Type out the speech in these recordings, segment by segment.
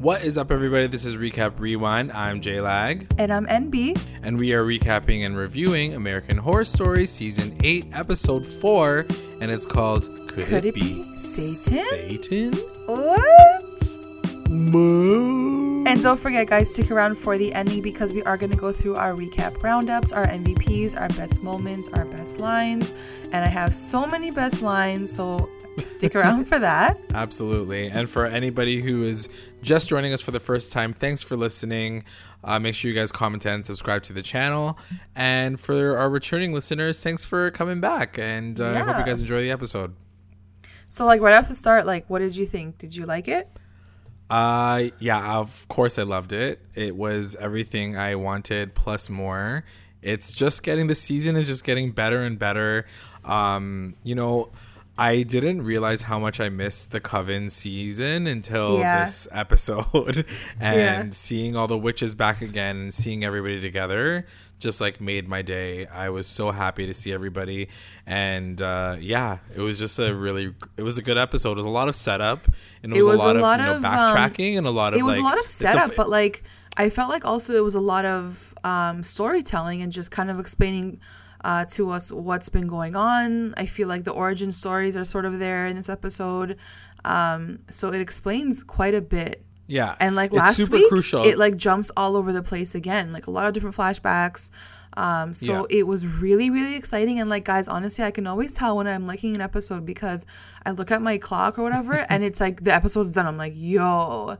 What is up, everybody? This is Recap Rewind. I'm J Lag, And I'm NB. and we are recapping and reviewing American Horror Story Season 8, Episode 4, and it's called Could, Could It, Be Be Satan? Satan? What? Moo. And don't forget, guys, stick around for the ending because we are going to go through our recap roundups, our MVPs, our best moments, our best lines. And I have so many best lines, so stick around for that. Absolutely. And for anybody who is just joining us for the first time, thanks for listening. Uh, make sure you guys comment and subscribe to the channel. And for our returning listeners, thanks for coming back. And uh, I hope you guys enjoy the episode. So, like, right off the start, like, what did you think? Did you like it? Uh yeah, of course I loved it. It was everything I wanted plus more. It's just getting the season is just getting better and better. Um, you know, I didn't realize how much I missed the Coven season until Yeah. this episode. and Yeah. seeing all the witches back again and seeing everybody together just like made my day. I was so happy to see everybody. And uh yeah, it was just a really it was a good episode. It was a lot of setup and it was, was a lot, of, you know, um, backtracking and a lot of it was like a lot of it's a setup, but like I felt like also it was a lot of um, storytelling and just kind of explaining uh, to us what's been going on. I feel like the origin stories are sort of there in this episode, um, so it explains quite a bit. yeah, And like last super week, crucial. it like jumps all over the place again, like a lot of different flashbacks. Um, so it was really, really exciting. And like, guys, honestly, I can always tell when I'm liking an episode because I look at my clock or whatever, and it's like the episode's done. I'm like, yo,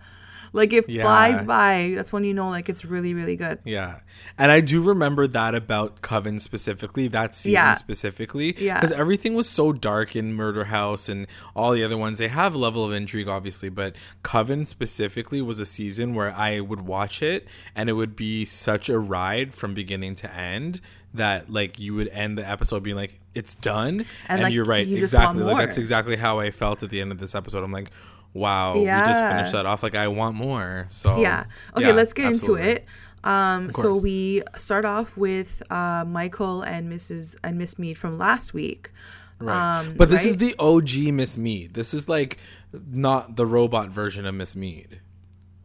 like it Yeah. flies by. That's when you know like it's really, really good. Yeah. And I do remember that about Coven specifically, that season Yeah. specifically. Yeah. Because everything was so dark in Murder House and all the other ones. They have a level of intrigue, obviously, but Coven specifically was a season where I would watch it and it would be such a ride from beginning to end that like you would end the episode being like, it's done. And, like, you're right. you exactly. Like that's exactly how I felt at the end of this episode. I'm like, wow, yeah. we just finished that off. Like I want more. So Yeah. Okay, yeah, let's get absolutely. into it. Um, so we start off with uh, Michael and Mrs. and Miss Mead from last week. Right. Um, but this is the OG Miss Mead. This is like not the robot version of Miss Mead.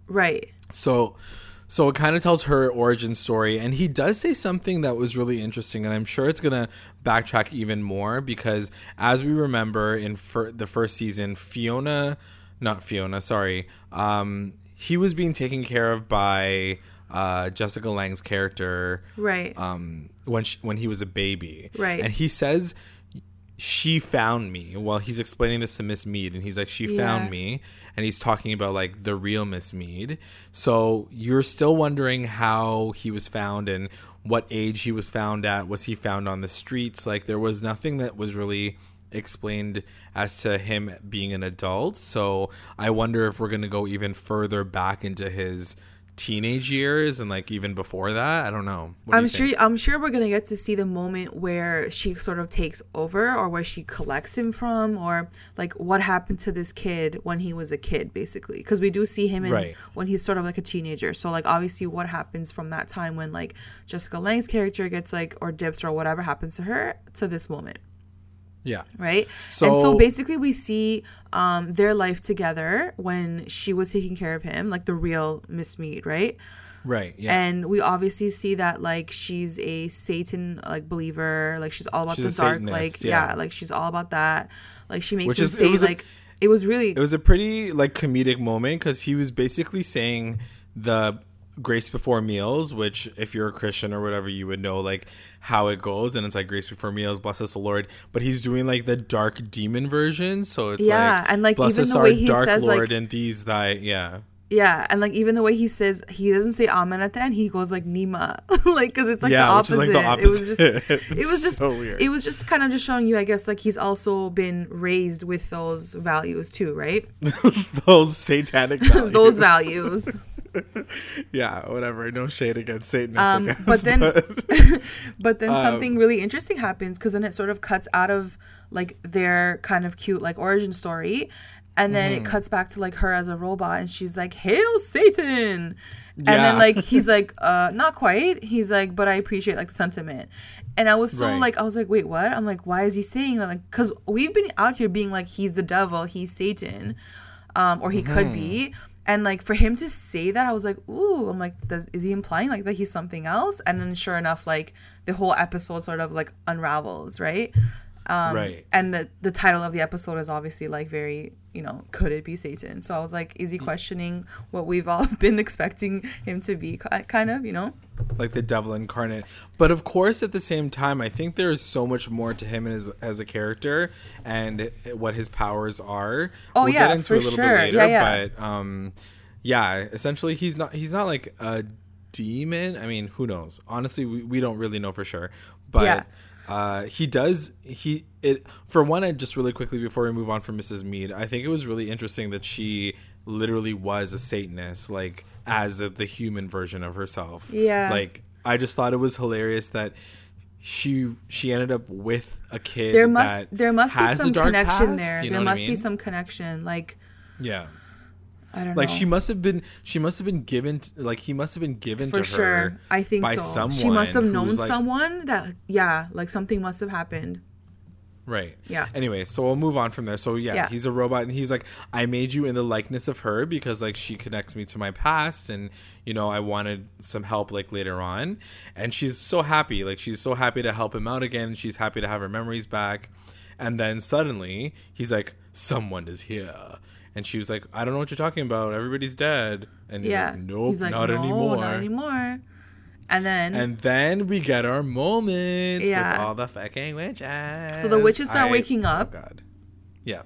Right. So so it kind of tells her origin story and he does say something that was really interesting and I'm sure it's going to backtrack even more because as we remember in fir- the first season Fiona not Fiona, sorry. Um he was being taken care of by uh, Jessica Lange's character Right. um, when she, when he was a baby. Right. And he says she found me. Well, he's explaining this to Miss Mead, and he's like, she Yeah. found me, and he's talking about like the real Miss Mead. So you're still wondering how he was found and what age he was found at. Was he found on the streets? Like there was nothing that was really explained as to him being an adult. So I wonder if we're gonna go even further back into his teenage years and like even before that. I don't know. What I'm you sure think? I'm sure we're gonna get to see the moment where she sort of takes over or where she collects him from or like what happened to this kid when he was a kid basically because we do see him in Right. when he's sort of like a teenager so like obviously what happens from that time when like Jessica Lange's character gets like or dips or whatever happens to her to this moment Yeah. right? So, and so basically, we see um, their life together when she was taking care of him, like the real Miss Mead, right? Right. Yeah. And we obviously see that like she's a Satan like believer, like she's all about She's the dark, Satanist, like yeah. yeah. like she's all about that. Like she makes Which him is- it say was a- like it was really it was a pretty like comedic moment because he was basically saying the grace before meals which if you're a christian or whatever you would know like how it goes and it's like grace before meals bless us the lord but he's doing like the dark demon version so it's Yeah, like and, like, bless even us the our way he dark says, like- lord and these thy yeah yeah, and like even the way he says he doesn't say amen at the end, he goes like Nima, like because it's like Yeah, the which is, opposite. like, the It was just it was just so weird. it was just kind of just showing you, I guess, like he's also been raised with those values too, right? those satanic values. those values. yeah whatever no shade against satanists Um, guess, but then, but- but then Um, something really interesting happens because then it sort of cuts out of like their kind of cute like origin story, and then Mm-hmm. it cuts back to like her as a robot, and she's like, "Hail Satan!" And Yeah. then like he's like, "Uh, not quite." He's like, "But I appreciate like the sentiment." And I was so Right. like, I was like, "Wait, what?" I'm like, "Why is he saying that?" Like, because we've been out here being like, "He's the devil," "He's Satan," um, or he could be. And like for him to say that, I was like, ooh, I'm like, does is he implying like that he's something else? And then sure enough, like the whole episode sort of like unravels, right? Um, right. And the the title of the episode is obviously like very, you know, could it be Satan? So I was like, is he questioning what we've all been expecting him to be, kind of, you know? Like the devil incarnate. But of course, at the same time, I think there is so much more to him as as a character and what his powers are. Oh we'll yeah, get into for a little sure. bit later, yeah, yeah. but um, yeah, essentially, he's not he's not like a demon. I mean, who knows? Honestly, we, we don't really know for sure, but. Yeah uh, he does he it for one. I just really quickly before we move on from Mrs. Mead, I think it was really interesting that she literally was a Satanist, like as a, the human version of herself. Yeah, like I just thought it was hilarious that she she ended up with a kid. There must there must be some connection past, there. there must I mean? be some connection. Like yeah. I don't like know. she must have been she must have been given like he must have been given for to sure. her I think by so. someone. She must have known like, someone that yeah, like something must have happened. Right. Yeah. Anyway, so we'll move on from there. So yeah, yeah, he's a robot and he's like, I made you in the likeness of her because like she connects me to my past and you know, I wanted some help like later on. And she's so happy. Like she's so happy to help him out again. She's happy to have her memories back. And then suddenly he's like, Someone is here. And she was like, I don't know what you're talking about. Everybody's dead. And he's yeah. like, Nope, he's like, not no, anymore. Not anymore. And then And then we get our moment yeah. with all the fucking witches. So the witches start I, waking oh up. Oh god. Yeah.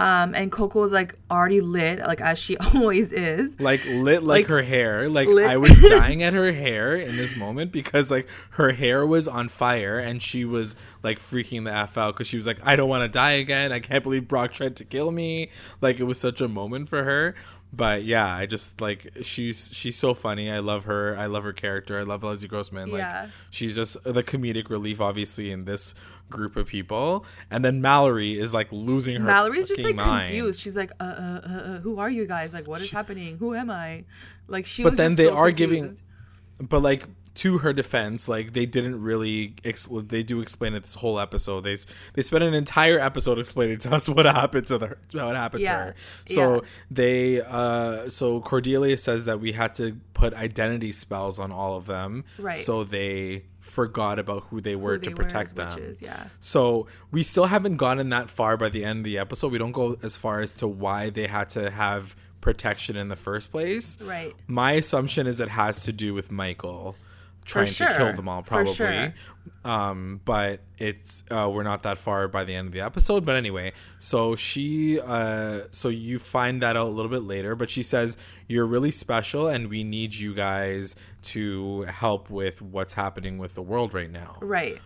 Um, and Coco was like already lit, like as she always is. Like lit like, like her hair. Like lit. I was dying at her hair in this moment because like her hair was on fire and she was like freaking the F out because she was like, I don't want to die again. I can't believe Brock tried to kill me. Like it was such a moment for her but yeah, I just like she's she's so funny. I love her. I love her character. I love Leslie Grossman. Like yeah. she's just the comedic relief, obviously, in this group of people. And then Mallory is like losing her. Mallory's just like mind. confused. She's like, uh, uh, uh, uh, who are you guys? Like, what is she, happening? Who am I? Like she. But then they so are confused. giving. But like to her defense, like they didn't really. Ex- they do explain it this whole episode. They they spent an entire episode explaining to us what happened to the what happened yeah. to her. So yeah. they uh so Cordelia says that we had to put identity spells on all of them. Right. So they forgot about who they were who to they protect were them. Witches, yeah. So we still haven't gotten that far by the end of the episode. We don't go as far as to why they had to have protection in the first place. Right. My assumption is it has to do with Michael trying sure. to kill them all probably sure. um but it's uh we're not that far by the end of the episode but anyway so she uh so you find that out a little bit later but she says you're really special and we need you guys to help with what's happening with the world right now right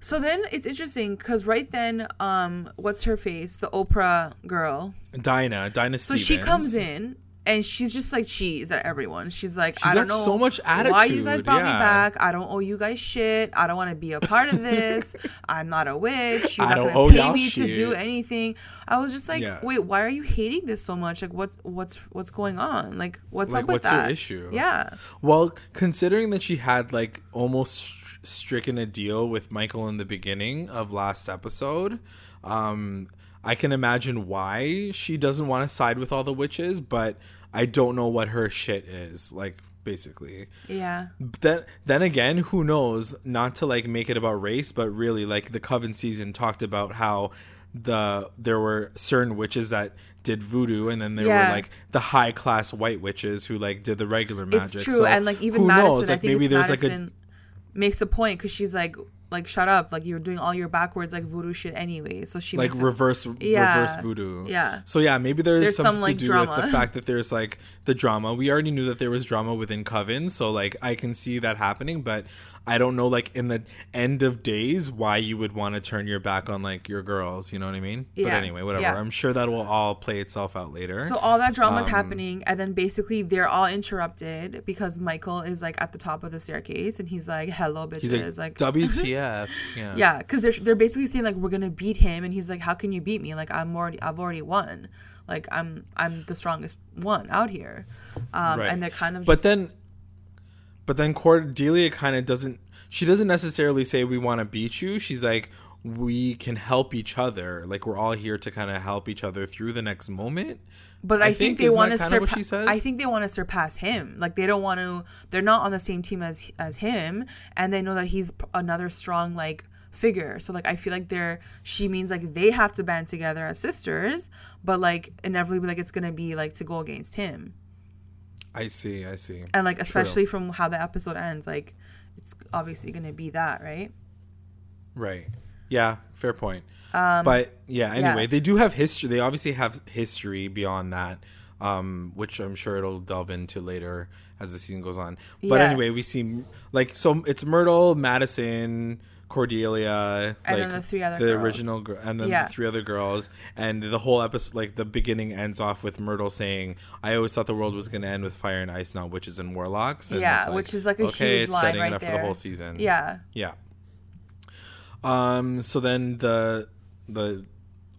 so then it's interesting because right then, um, what's her face? The Oprah girl, Dinah, Dinah. So she comes in and she's just like cheese at everyone. She's like, she's I don't know so much attitude. Why you guys brought yeah. me back? I don't owe you guys shit. I don't want to be a part of this. I'm not a witch. You're I not gonna pay me shit. to do anything. I was just like, yeah. wait, why are you hating this so much? Like, what's what's what's going on? Like, what's like, up with what's that? your issue? Yeah. Well, considering that she had like almost stricken a deal with Michael in the beginning of last episode, um, I can imagine why she doesn't want to side with all the witches, but I don't know what her shit is. Like basically. Yeah. Then then again, who knows? Not to like make it about race, but really like the Coven season talked about how the there were certain witches that did voodoo and then there yeah. were like the high class white witches who like did the regular magic. It's true, so and like even Madison, knows? Like maybe there's Madison like a makes a point because she's like like shut up like you're doing all your backwards like voodoo shit anyway so she like reverse yeah, reverse voodoo yeah so yeah maybe there's, there's something some, like, to do drama. with the fact that there's like the drama we already knew that there was drama within coven so like i can see that happening but I don't know, like in the end of days, why you would want to turn your back on like your girls. You know what I mean? Yeah. But anyway, whatever. Yeah. I'm sure that will all play itself out later. So all that drama is um, happening, and then basically they're all interrupted because Michael is like at the top of the staircase, and he's like, "Hello, bitches!" He's like, like WTF? Yeah. Yeah, because they're they're basically saying like we're gonna beat him, and he's like, "How can you beat me? Like I'm already I've already won." Like I'm I'm the strongest one out here, um, right. and they're kind of. Just, but then but then Cordelia kind of doesn't. She doesn't necessarily say we want to beat you. She's like, we can help each other. Like we're all here to kind of help each other through the next moment. But I, I think, think, they want to surpass. I think they want to surpass him. Like they don't want to. They're not on the same team as as him, and they know that he's another strong like figure. So like I feel like they're she means like they have to band together as sisters, but like inevitably like it's gonna be like to go against him. I see, I see. And like especially True. from how the episode ends, like it's obviously gonna be that, right? Right. Yeah, fair point. Um, but yeah, anyway, yeah. they do have history. They obviously have history beyond that, um, which I'm sure it'll delve into later as the season goes on. But yeah. anyway, we see like so it's Myrtle, Madison, Cordelia, and like, then the three other the girls. original, gr- and then yeah. the three other girls, and the whole episode, like the beginning, ends off with Myrtle saying, "I always thought the world was going to end with fire and ice, not witches and warlocks." And yeah, like, which is like a okay, huge it's setting right it up there. for the whole season. Yeah, yeah. Um. So then the the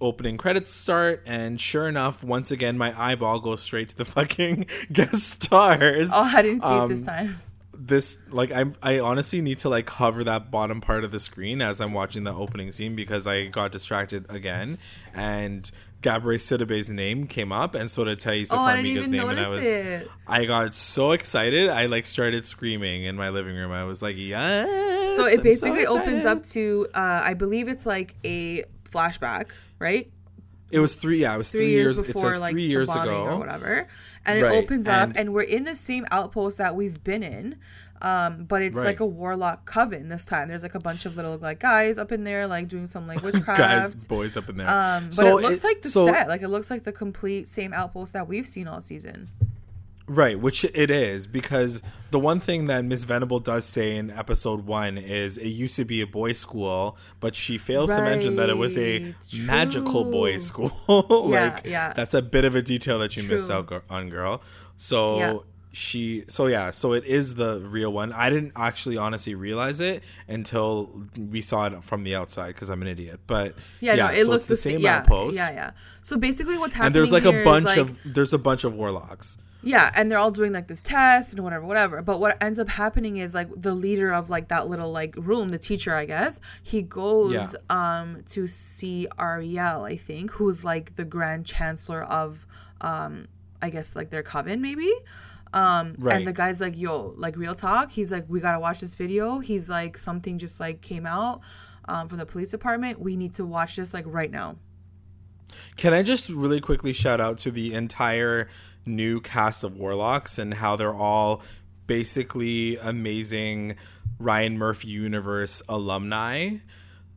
opening credits start, and sure enough, once again, my eyeball goes straight to the fucking guest stars. Oh, I didn't see um, it this um, time this like I I honestly need to like cover that bottom part of the screen as I'm watching the opening scene because I got distracted again and Gabourey Sidibe's name came up and so did Taissa oh, Farmiga's name and I was it. I got so excited. I like started screaming in my living room. I was like yes so it basically so opens up to uh, I believe it's like a flashback right? It was three yeah it was three, three years, years, before, it says like, three years ago. or whatever. And it right. opens up and, and we're in the same outpost that we've been in um, but it's right. like a warlock coven this time. There's like a bunch of little like guys up in there, like doing some like witchcraft. guys, boys up in there. Um, but so it looks it, like the so, set. Like it looks like the complete same outpost that we've seen all season. Right, which it is because the one thing that Miss Venable does say in episode one is it used to be a boys' school, but she fails right. to mention that it was a magical boys' school. like, yeah, yeah, that's a bit of a detail that you True. missed out on, girl. So. She, so yeah, so it is the real one. I didn't actually honestly realize it until we saw it from the outside because I'm an idiot. But yeah, yeah no, it so looks the same yeah, outpost. Yeah, yeah. So basically, what's happening? And there's like a bunch like, of there's a bunch of warlocks. Yeah, and they're all doing like this test and whatever, whatever. But what ends up happening is like the leader of like that little like room, the teacher, I guess, he goes yeah. um to see Ariel, I think, who's like the grand chancellor of um I guess like their coven maybe. Um right. and the guy's like, "Yo, like real talk." He's like, "We got to watch this video." He's like, "Something just like came out um from the police department. We need to watch this like right now." Can I just really quickly shout out to the entire new cast of warlocks and how they're all basically amazing Ryan Murphy universe alumni.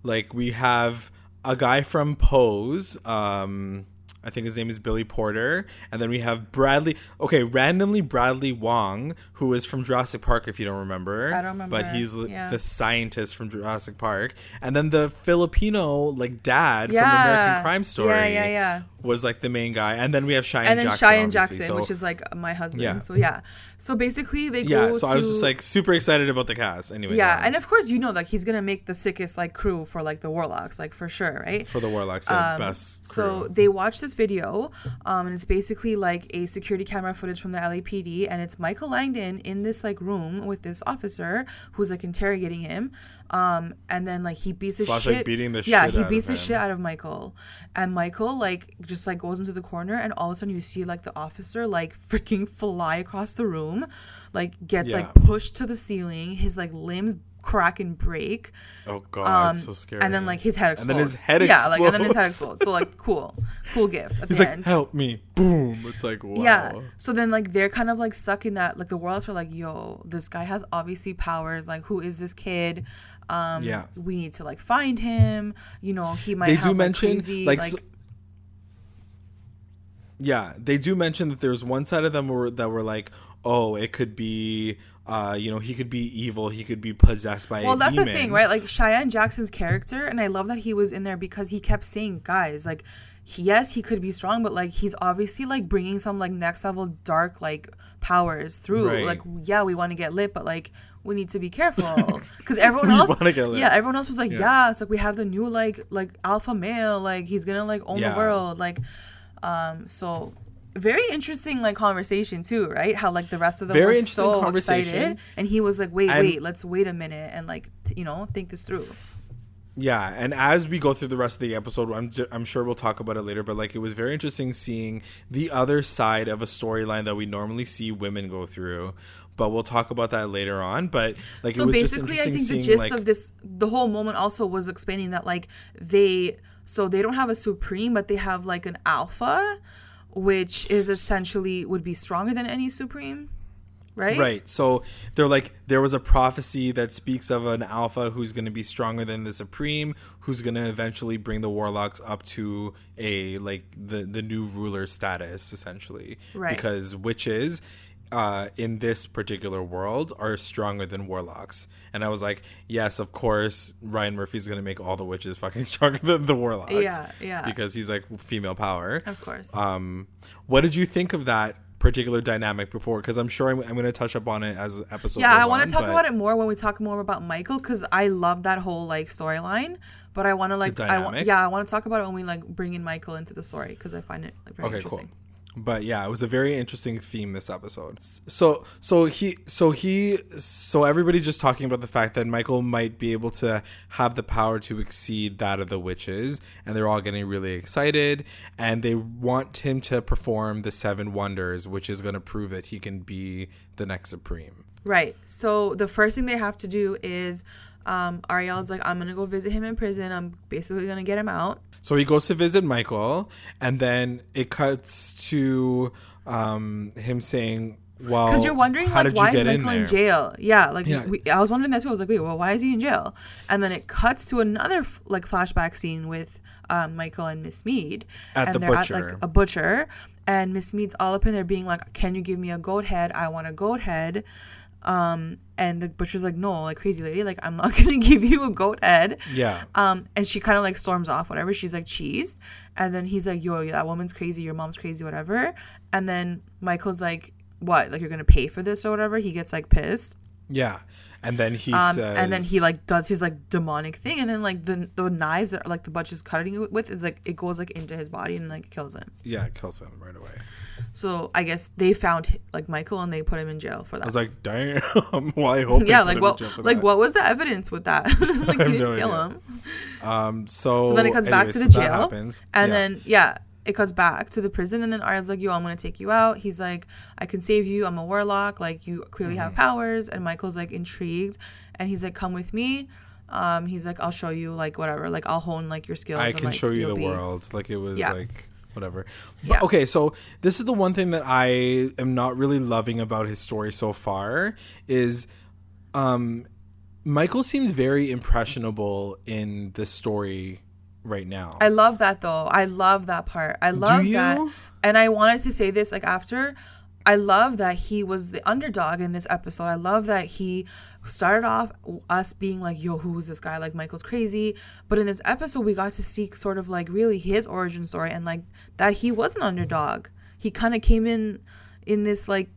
Like we have a guy from Pose, um, I think his name is Billy Porter. And then we have Bradley. Okay, randomly Bradley Wong, who is from Jurassic Park, if you don't remember. I don't remember. But he's yeah. the scientist from Jurassic Park. And then the Filipino, like, dad yeah. from American Crime Story. Yeah, yeah, yeah. Was like the main guy. And then we have Cheyenne Jackson. And then Cheyenne Jackson, so, which is like my husband. Yeah. So yeah. So basically, they yeah. go so to, I was just like super excited about the cast. Anyway. Yeah, and of course you know like he's gonna make the sickest like crew for like the Warlocks, like for sure, right? For the Warlocks, um, best. Crew. So they watch this video, um, and it's basically like a security camera footage from the LAPD, and it's Michael Langdon in this like room with this officer who's like interrogating him, um, and then like he beats his Slash, shit. Like, beating the yeah, shit he beats the shit out of Michael, and Michael like just like goes into the corner, and all of a sudden you see like the officer like freaking fly across the room, like gets yeah. like pushed to the ceiling. His like limbs crack and break. Oh god, um, so scary. And then like his head explodes. And then his head explodes. Yeah, like and then his head explodes. So like cool, cool gift. At He's the like, end. help me, boom. It's like wow. Yeah. So then like they're kind of like stuck in that. Like the worlds are like, yo, this guy has obviously powers. Like who is this kid? Um, yeah. We need to like find him. You know, he might. They have, do like, mention crazy, like. like so- yeah, they do mention that there's one side of them where, that were like, oh, it could be uh, you know, he could be evil, he could be possessed by well, that's demon. the thing, right? Like Cheyenne Jackson's character, and I love that he was in there because he kept saying, guys, like, he, yes, he could be strong, but like, he's obviously like bringing some like next level dark like powers through. Right. Like, yeah, we want to get lit, but like, we need to be careful because everyone else, yeah, everyone else was like, yeah. yeah, it's like we have the new like like alpha male, like he's gonna like own yeah. the world, like, um, so very interesting like conversation too, right? How like the rest of them very were so excited, and he was like, "Wait, wait, let's wait a minute and like you know think this through." Yeah, and as we go through the rest of the episode, I'm I'm sure we'll talk about it later. But like, it was very interesting seeing the other side of a storyline that we normally see women go through. But we'll talk about that later on. But like, so it was just basically, I think the gist like of this, the whole moment also was explaining that like they, so they don't have a supreme, but they have like an alpha, which is essentially would be stronger than any supreme, right? Right. So they're like there was a prophecy that speaks of an alpha who's going to be stronger than the supreme, who's going to eventually bring the warlocks up to a like the the new ruler status essentially. Right. Because witches uh, in this particular world are stronger than warlocks. And I was like, yes, of course, Ryan Murphy's going to make all the witches fucking stronger than the warlocks. Yeah, yeah. Because he's like female power. Of course. Um, what did you think of that particular dynamic before? Because I'm sure I'm, I'm going to touch up on it as episode. yeah, I want to talk but about it more when we talk more about Michael because I love that whole like storyline. But I want to like, I dynamic? yeah, I want to talk about it when we like bring in Michael into the story because I find it like very Okay, interesting. cool. But yeah, it was a very interesting theme this episode. So so he so he so everybody's just talking about the fact that Michael might be able to have the power to exceed that of the witches, and they're all getting really excited, and they want him to perform the seven wonders, which is going to prove that he can be the next supreme. Right. So the first thing they have to do is um, Ariel's like, I'm gonna go visit him in prison. I'm basically gonna get him out. So he goes to visit Michael, and then it cuts to um, him saying, "Well, Because you're wondering how like did why you is get in Michael in, there?" jail? Yeah, like Yeah. We, I was wondering that too. I was like, wait, well, why is he in jail? And then it cuts to another f- like flashback scene with um, Michael and Miss Mead, At and the they're at butcher. like a butcher, and Miss Mead's all up in there being like, "Can you give me a goat head? I want a goat head." Um, and the butcher's like, "No, like crazy lady, like I'm not gonna give you a goat head." Yeah. Um, and she kind of like storms off, whatever. She's like, cheese. And then he's like, yo, that woman's crazy. Your mom's crazy, whatever. And then Michael's like, what? Like, you're to pay for this or whatever? He gets like pissed. Yeah. And then he Um, says and then he like does his like demonic thing. And then like the, the knives that like the butcher's cutting it with is like, it goes like into his body and like kills him. Yeah, it kills him right away. So I guess they found like Michael and they put him in jail for that. I was like, damn. well, I hope. they yeah, like what, like that. what was the evidence with that? like he no didn't kill idea. him. Um. So. So then it comes back to so the jail, happens. and Yeah. then yeah, it comes back to the prison, and then Arya's like, "Yo, I'm gonna take you out." He's like, "I can save you. I'm a warlock. Like you clearly Mm-hmm. have powers." And Michael's like intrigued, and he's like, "Come with me." Um, he's like, "I'll show you like whatever. Like I'll hone like your skills." I and, can like, show you the be-" world. Like it was Yeah. like whatever. Yeah. Okay, so this is the one thing that I am not really loving about his story so far is um Michael seems very impressionable in the story right now. I love that though. I love that part. I love that. you? And I wanted to say this like after I love that he was the underdog in this episode. I love that he started off us being like, yo, who is this guy? Like Michael's crazy. But in this episode we got to see sort of like really his origin story and like that he was an underdog. He kind of came in in this like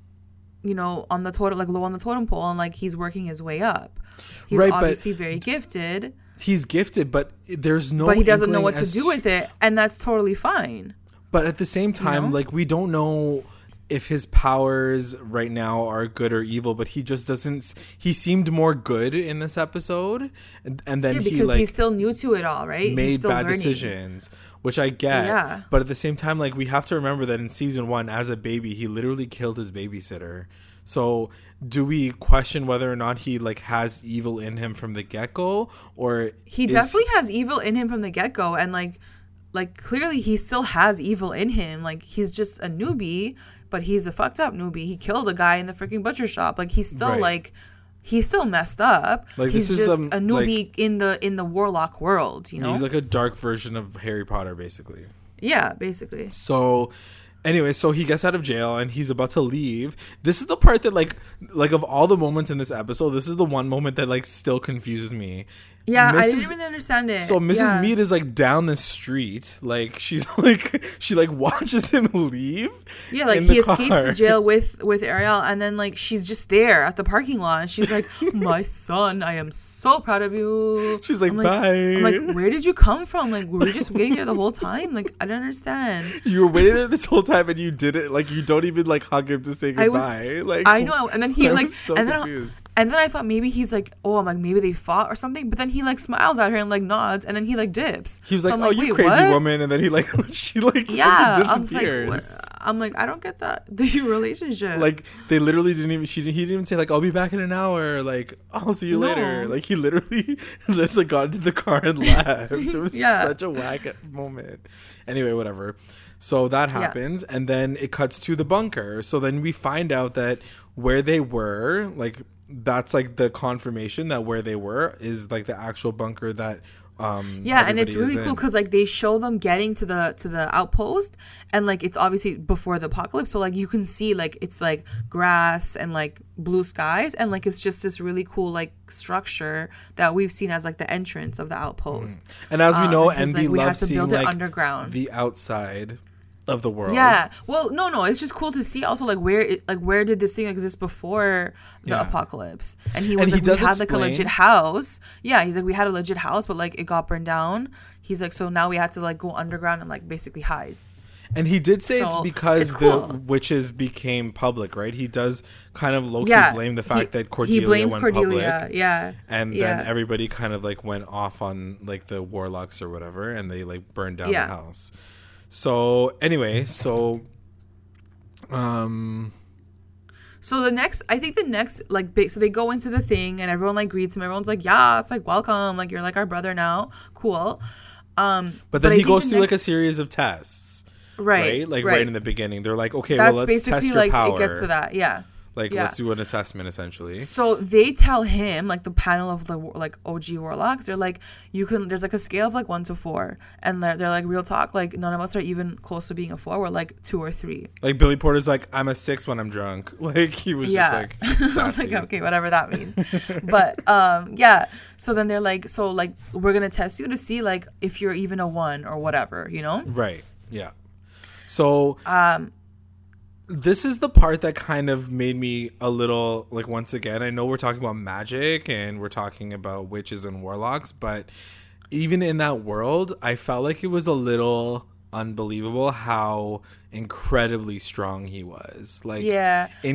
you know, on the totem, like low on the totem pole, and like he's working his way up. He's Right, but- obviously very gifted, He's gifted, but there's no but he doesn't know what to do with it, and that's totally fine. But at the same time, know? like we don't know if his powers right now are good or evil, but he just doesn't. He seemed more good in this episode, and, and then Yeah, he because like he's still new to it all, right? He's made still bad learning. decisions, which I get. Yeah. But at the same time, like we have to remember that in season one, as a baby, he literally killed his babysitter. So do we question whether or not he like has evil in him from the get go, or He definitely has evil in him from the get go, and like, like clearly he still has evil in him. Like he's just a newbie, but he's a fucked up newbie. He killed a guy in the freaking butcher shop. Like he's still Right. like. He's still messed up. Like, he's this is, just um, a newbie in the in the warlock world, you know. he's like a dark version of Harry Potter, basically. yeah, basically. So anyway, so he gets out of jail and he's about to leave. This is the part that like like of all the moments in this episode, this is the one moment that like still confuses me. Yeah, I didn't even understand it. So Mrs. Yeah. Mead is like down the street, like she's like she like watches him leave. Yeah, like he escapes car. the jail with with Ariel, and then like she's just there at the parking lot, and she's like, "My son, I am so proud of you." She's like, I'm "Bye." I'm like, "Where did you come from? Like, we were just waiting there the whole time? Like, I don't understand." You were waiting there this whole time and you did it like you don't even like hug him to say goodbye. I was, like I know, and then he I like, so and then, I, and then I thought maybe he's like, oh, I'm like maybe they fought or something, but then he like smiles at her and like nods, and then he like dips. He was So like, "Oh, you crazy what?" woman," and then he like she like Yeah, fucking I'm like, what? I'm like, I don't get that the relationship. like they literally didn't even she didn't, he didn't even say like I'll be back in an hour like I'll see you later like he literally just like got into the car and left it was Yeah. such a whack moment anyway whatever so that Yeah. happens and then it cuts to the bunker so then we find out that where they were like that's like the confirmation that where they were is like the actual bunker that um yeah, and it's really cool because like they show them getting to the to the outpost, and like it's obviously before the apocalypse, so like you can see like it's like grass and like blue skies, and like it's just this really cool like structure that we've seen as like the entrance of the outpost. and as we um, know NB like, loves to seeing build it like underground. the outside of the world Yeah. Well, no, no. It's just cool to see also like where it, like where did this thing exist before the Yeah. apocalypse? And he was he like, does we had like a legit house. Yeah, he's like, we had a legit house, but like it got burned down. He's like, so now we had to like go underground and like basically hide. And he did say it's because it's cool. the witches became public, right? He does kind of key Yeah. blame the he- fact that Cordelia he went Cordelia. public. Yeah. And yeah. then everybody kind of like went off on like the warlocks or whatever and they like burned down Yeah. the house. So anyway, so um So the next, I think the next like big, so they go into the thing and everyone like greets him. Everyone's like, yeah, it's like welcome, like you're like our brother now, cool. Um, but then I he goes the through like a series of tests. right, Right? Like right. right in the beginning. They're like, okay, That's well let's test your like power. it gets to that, yeah. Like yeah. let's do an assessment essentially. So they tell him, like the panel of the like OG warlocks, they're like, you can. There's like a scale of like one to four, and they're, they're like real talk. Like none of us are even close to being a four. We're like two or three. Like Billy Porter's like, I'm a six when I'm drunk. Like he was yeah. just like I was like, okay, whatever that means. but um, yeah. So then they're like, so like we're gonna test you to see like if you're even a one or whatever, you know? Right. Yeah. So Um, this is the part that kind of made me a little like once again, I know we're talking about magic and we're talking about witches and warlocks, but even in that world, I felt like it was a little unbelievable how incredibly strong he was. Like Yeah, that was a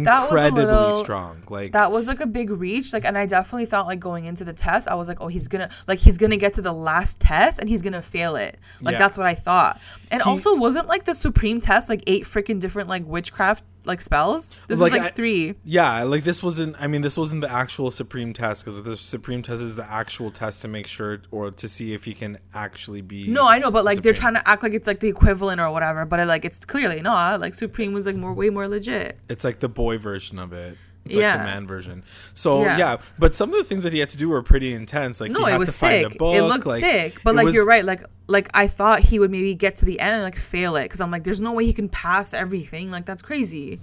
incredibly little- strong. Like that was like a big reach like and i definitely thought like going into the test i was like oh he's gonna like he's gonna get to the last test and he's gonna fail it like Yeah. that's what i thought and He- also wasn't like the supreme test like eight freaking different like witchcraft like spells this Like, is like I- three Yeah, like this wasn't. I mean, this wasn't the actual supreme test because the supreme test is the actual test to make sure or to see if he can actually be. no i know but like they're trying to act like it's like the equivalent or whatever but like it's clearly not like supreme was like more way more legit It's like the boy version of it. It's like Yeah. the man version. So Yeah. yeah. but some of the things that he had to do were pretty intense. Like no he had it was to find sick a book. it looked like, sick but like was- you're right like like i thought he would maybe get to the end and like fail it because i'm like there's no way he can pass everything like that's crazy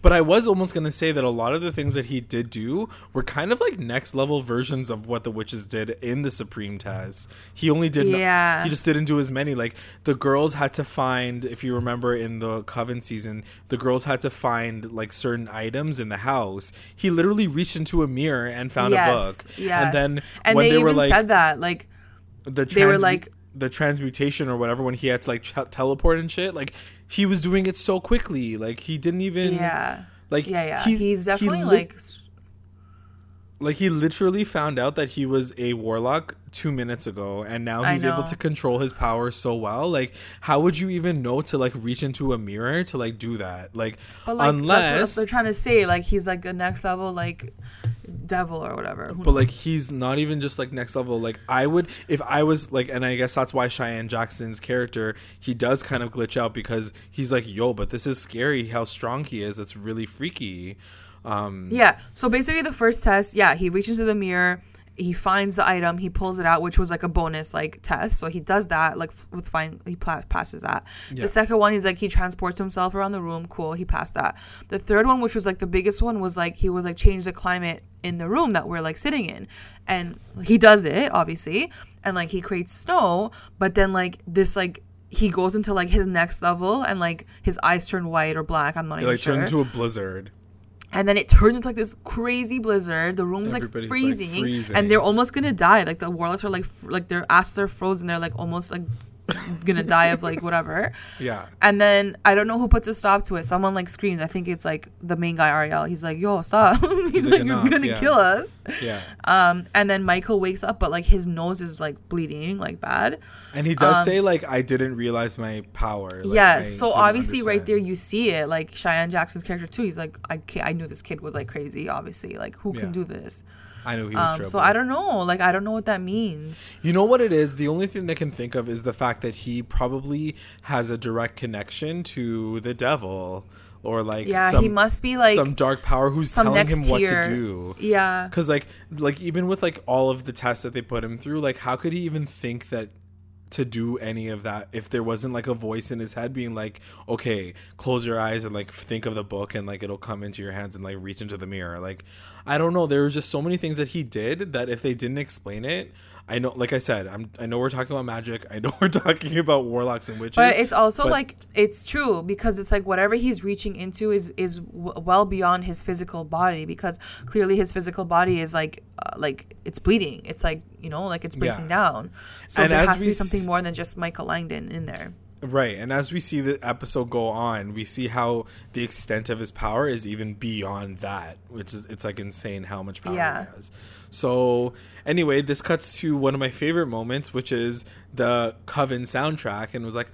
But I was almost gonna say that a lot of the things that he did do were kind of like next level versions of what the witches did in the Supreme test. He only did no- Yeah. he just didn't do as many. Like the girls had to find, if you remember in the Coven season, the girls had to find like certain items in the house. He literally reached into a mirror and found a book. Yes. And then and when they, they, were like said that like the they were like- the transmutation or whatever when he had to like ch- teleport and shit like he was doing it so quickly. Like he didn't even yeah. like yeah yeah. he- he's he definitely lit- like like he literally found out that he was a warlock two minutes ago and now he's able to control his power so well. Like how would you even know to like reach into a mirror to like do that? Like, but like that's what unless they're trying to say. Like he's like the next level like devil or whatever Who but like he's not even just like next level. Like i would if i was like and i guess that's why cheyenne jackson's character he does kind of glitch out because he's like yo but this is scary how strong he is. It's really freaky. Um yeah so basically the first test yeah he reaches into the mirror he finds the item he pulls it out which was like a bonus like test. So he does that like f- with fine he pla- passes that. Yeah. the second one he's like he transports himself around the room. Cool he passed that. The third one which was like the biggest one was like he was like change the climate in the room that we're like sitting in. And he does it obviously. And like he creates snow but then like this like he goes into like his next level and like his eyes turn white or black. I'm not it even like sure. turned into a blizzard and then it turns into like this crazy blizzard. The room's like Everybody's, like, freezing, freezing. and they're almost gonna die. Like the warlocks are like f- like their asses are frozen. They're like almost like gonna die of like whatever. Yeah. And then I don't know who puts a stop to it. Someone like screams. I think it's like the main guy Ariel. He's like, "Yo, stop!" He's, He's like, like, "You're gonna yeah. kill us." Yeah. Um, and then Michael wakes up, but like his nose is like bleeding, like bad. And he does Um, say like I didn't realize my power. Like, yeah. I So obviously, right there, you see it. Like Cheyenne Jackson's character too. He's like, "I I knew this kid was like crazy. Obviously, like who Yeah. can do this?" I knew he was Um, trouble. so I don't know. Like I don't know what that means. You know what it is? The only thing I can think of is the fact that he probably has a direct connection to the devil or like Yeah, some, he must be like some dark power who's telling him what tier. to do. Yeah. Cuz like like even with like all of the tests that they put him through, like how could he even think that to do any of that if there wasn't like a voice in his head being like, "Okay, close your eyes and like think of the book and like it'll come into your hands and like reach into the mirror." Like I don't know, there was just so many things that he did that if they didn't explain it, I know like I said, I'm I know we're talking about magic. I know we're talking about warlocks and witches. But it's also but- like it's true because it's like whatever he's reaching into is is w- well beyond his physical body because clearly his physical body is like uh, like it's bleeding. It's like you know like it's breaking Yeah. down. So And there as has to be s- something more than just Michael Langdon in there. Right, and as we see the episode go on, we see how the extent of his power is even beyond that, which is it's like insane how much power Yeah. he has. So anyway, this cuts to one of my favorite moments, which is the Coven soundtrack, and it was like.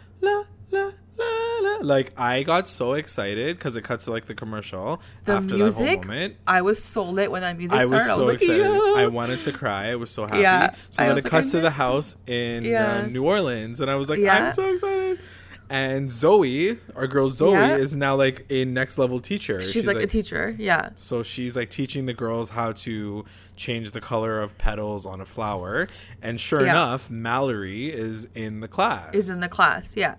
Like I got so excited because it cuts to like the commercial The after music, that whole moment. I was so lit when that music I was started. so I was like, excited. "Yeah." I wanted to cry. I was so happy. Yeah, So I then it like, cuts to the house in Yeah. uh, New Orleans, and I was like, Yeah. I'm so excited. And Zoe, our girl Zoe, Yeah. is now like a next level teacher. She's, like, a teacher. Yeah. so she's like teaching the girls how to change the color of petals on a flower. And sure Yeah. enough, Mallory is in the class. Is in the class. Yeah.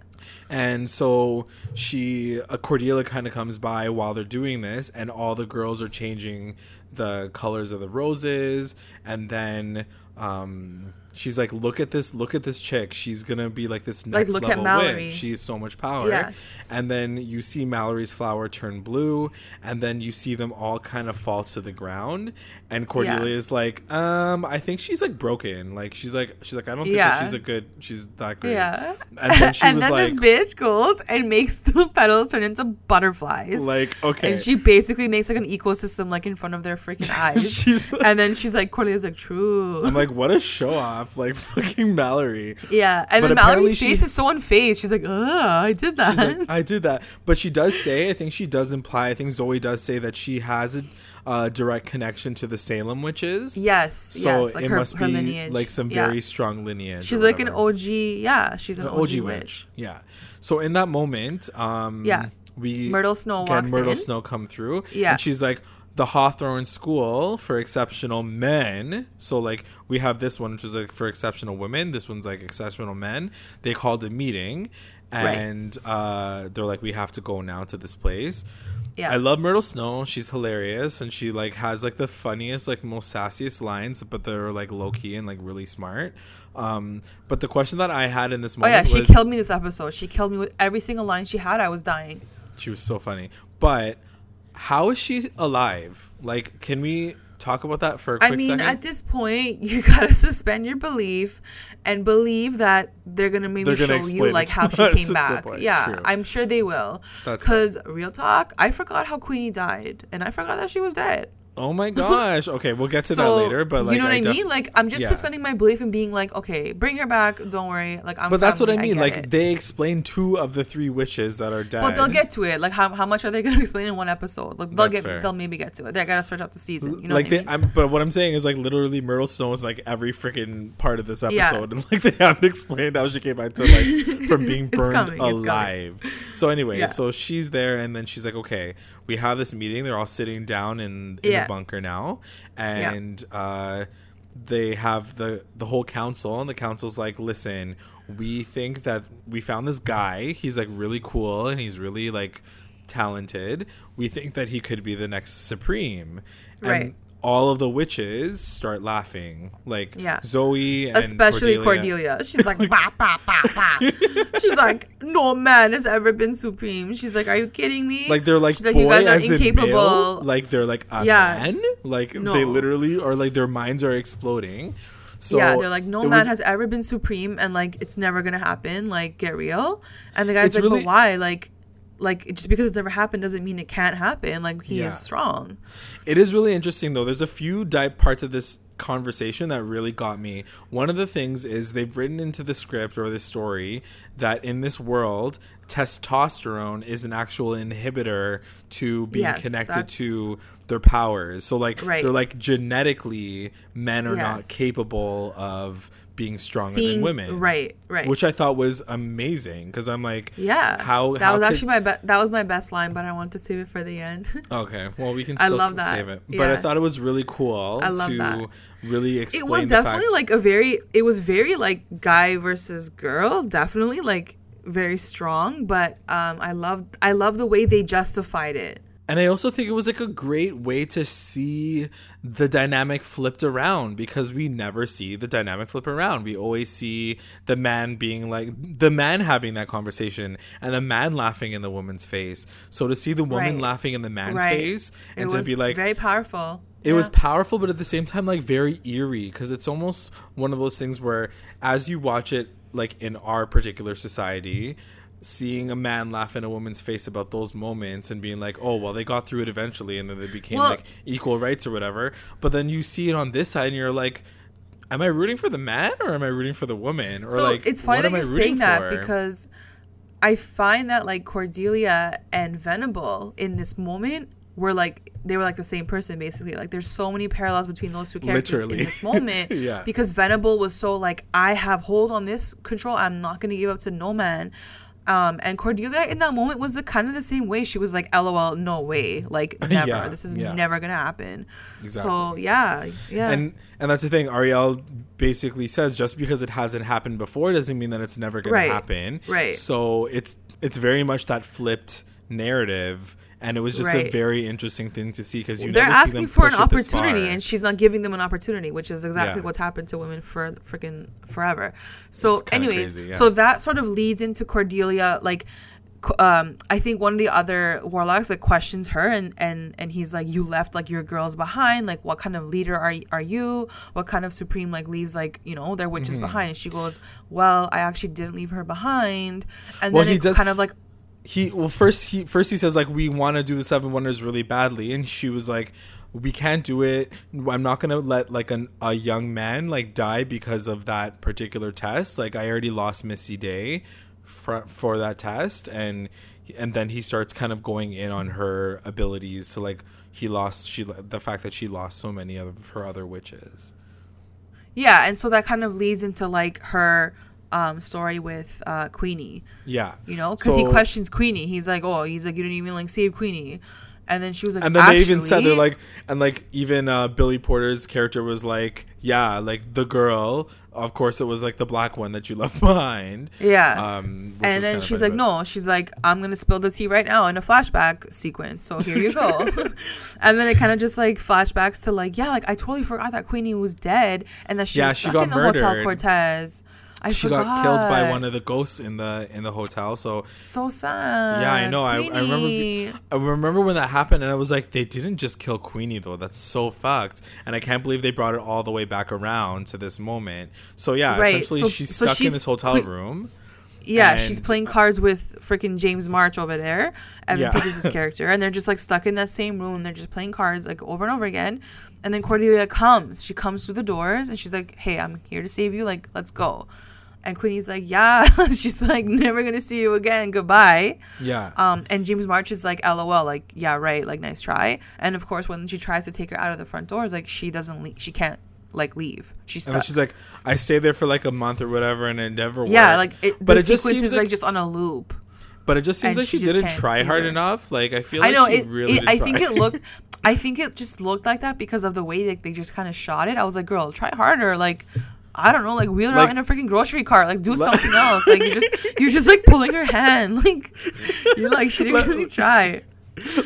And so she, a Cordelia kind of comes by while they're doing this, and all the girls are changing the colors of the roses. And then um, she's like, "Look at this! Look at this chick! She's gonna be like this Like, next look level Mallory. witch. She has so much power." Yeah. And then you see Mallory's flower turn blue, and then you see them all kind of fall to the ground. And Cordelia is like, "Um, I think she's like broken. Like she's like, she's like, I don't think that she's a good. She's that great." Yeah. And then she and was then like, this bitch goes and makes the petals turn into butterflies. like okay And she basically makes like an ecosystem like in front of their freaking eyes. she's like, and then she's like, Cordelia's like, true. i'm like what a show off like fucking mallory yeah. And But then Mallory's face is so unfazed. She's like, oh, I did that. like i did that but she does say i think she does imply i think zoe does say that she has a uh, direct connection to the salem witches yes. so yes. Like it her, must her be lineage. like some Yeah. very strong lineage She's like an. OG. Yeah. She's an An OG, witch. yeah so in that moment um Yeah. we Myrtle Snow get walks myrtle in. snow come through Yeah. and she's like the Hawthorne School for Exceptional Men. So like we have this one, which is like for exceptional women. This one's like exceptional men. They called a meeting, Right. and uh, they're like, we have to go now to this place. Yeah. I love Myrtle Snow. She's hilarious, and she like has like the funniest, like most sassiest lines, but they're like low key and like really smart. Um, but the question that I had in this Oh moment yeah, she was, killed me this episode. She killed me with every single line she had. I was dying. She was so funny. But how is she alive? Like, can we talk about that for a quick I mean, second? at this point, you gotta suspend your belief and believe that they're gonna maybe They're gonna show you like how she came back. Yeah, True. I'm sure they will. That's Because real talk, I forgot how Queenie died, and I forgot that she was dead. Oh my gosh. Okay, we'll get to that later. But like, you know what I, def- mean? Like I'm just yeah. suspending my belief and being like, okay, bring her back. Don't worry. Like I'm. But that's what I mean. get like it. they explain two of the three witches that are dead. But they'll get to it. Like how, how much are they going to explain in one episode? Like they'll That's get fair. they'll maybe get to it. They got to stretch out the season. You know like what they, I mean? I'm, but what I'm saying is like literally Myrtle Snow is like every freaking part of this Yeah. episode, and like they haven't explained how she came back to life from being burned coming. alive. So anyway, Yeah. so she's there, and then she's like, okay, we have this meeting. They're all sitting down in, in Yeah. the bunker now, and uh, they have the the whole council, and the council's like, listen, we think that we found this guy. He's like really cool, and he's really like talented. We think that he could be the next supreme. Right. And all of the witches start laughing. Like Yeah. Zoe and Especially Cordelia. Cordelia. She's like, bah, bah, bah, bah. She's like, no man has ever been supreme. She's like, are you kidding me? Like they're like She's like, boy you guys are as in incapable. Like they're like a Yeah. man. Like No. they literally or like their minds are exploding. So yeah, they're like, no man was- has ever been supreme, and like it's never gonna happen. Like, get real. And the guy's like, really- but why? Like, like just because it's never happened doesn't mean it can't happen. Like he Yeah. is strong. It is really interesting though. There's a few di- parts of this conversation that really got me. One of the things is they've written into the script or the story that in this world, testosterone is an actual inhibitor to being Yes, connected to their powers. So like Right. they're like genetically men are not capable of being stronger Seeing than women. right, right. Which I thought was amazing because I'm like, yeah, how that how was could- actually my be- that was my best line, but I want to save it for the end. Okay, well we can I still love that. save it, but I thought it was really cool I love to that. really explain. it was definitely fact- like a very it was very like guy versus girl definitely like very strong but um i love i love the way they justified it and I also think it was like a great way to see the dynamic flipped around because we never see the dynamic flip around. We always see the man being like the man having that conversation and the man laughing in the woman's face. So to see the woman Right. laughing in the man's Right. face and it to be like very powerful it was powerful but at the same time like very eerie because it's almost one of those things where as you watch it like in our particular society seeing a man laugh in a woman's face about those moments and being like oh well they got through it eventually and then they became Well- like equal rights or whatever but then you see it on this side and you're like am i rooting for the man or am i rooting for the woman or so like it's funny what that am I you're saying that for? because i find that like cordelia and venable in this moment were like they were like the same person basically like there's so many parallels between those two characters Literally. in this moment Yeah. because venable was so like i have hold on this control i'm not going to give up to no man um, and Cordelia in that moment was the kind of the same way. She was like, "LOL, no way, like never. Yeah, this is yeah. never gonna happen." Exactly. So yeah, yeah. and and that's the thing ariel basically says just because it hasn't happened before doesn't mean that it's never going Right. to happen Right. so it's it's very much that flipped narrative and it was just a very interesting thing to see because you they're never see asking for an opportunity and she's not giving them an opportunity which is exactly Yeah. what's happened to women for freaking forever so anyways crazy, yeah. so that sort of leads into cordelia like um i think one of the other warlocks like questions her and and and he's like you left like your girls behind like what kind of leader are, are you what kind of supreme like leaves like you know their Mm-hmm. witches behind and she goes well i actually didn't leave her behind and Well, then he it does- kind of like he well first he first he says like we want to do the seven wonders really badly and she was like we can't do it. I'm not gonna let like an, a young man like die because of that particular test. Like i already lost misty day for, for that test and and then he starts kind of going in on her abilities to like he lost she the fact that she lost so many of her other witches. Yeah and so that kind of leads into like her um story with uh queenie. Yeah. You know? Because he questions queenie. He's like oh he's like you didn't even like save queenie. And then she was like and then they even said they're like and like even uh billy porter's character was like yeah like the girl of course it was like the black one that you left behind. Yeah. Um and then she's funny, like no. She's like i'm gonna spill the tea right now in a flashback sequence so here you go. And then it kind of just like flashbacks to like yeah like i totally forgot that queenie was dead and that she Yeah, was she got in the hotel murdered. cortez I she got killed by one of the ghosts in the in the hotel so so sad yeah i know I, I remember be- i remember when that happened and i was like they didn't just kill queenie though that's so fucked and i can't believe they brought it all the way back around to this moment so yeah Right, essentially so- she's so stuck in this hotel room Yeah, she's playing cards with freaking James March over there, Evan Yeah. Peters' character, and they're just like stuck in that same room. They're just playing cards like over and over again. And then Cordelia comes. She comes through the doors and she's like, "Hey, I'm here to save you. Like, let's go." And Queenie's like, "Yeah." she's like, "Never gonna see you again. Goodbye." yeah Um, and James March is like, "LOL." Like, "Yeah, right. Like, nice try." And of course, when she tries to take her out of the front doors, like she doesn't leave. She can't like leave. She's and she's like i stayed there for like a month or whatever and it never yeah, like it, but the it just sequence seems is like, like just on a loop. But it just seems and like she, she didn't try hard her. enough. Like I feel like I know she it. really. it I think it looked. I think it just looked like that because of the way like they just kind of shot it. I was like, girl, try harder. Like, I don't know, like wheel her Like- out in a freaking grocery cart. Like, do Like- something else. Like, you just you're just like pulling her hand. Like, you're like she didn't really try.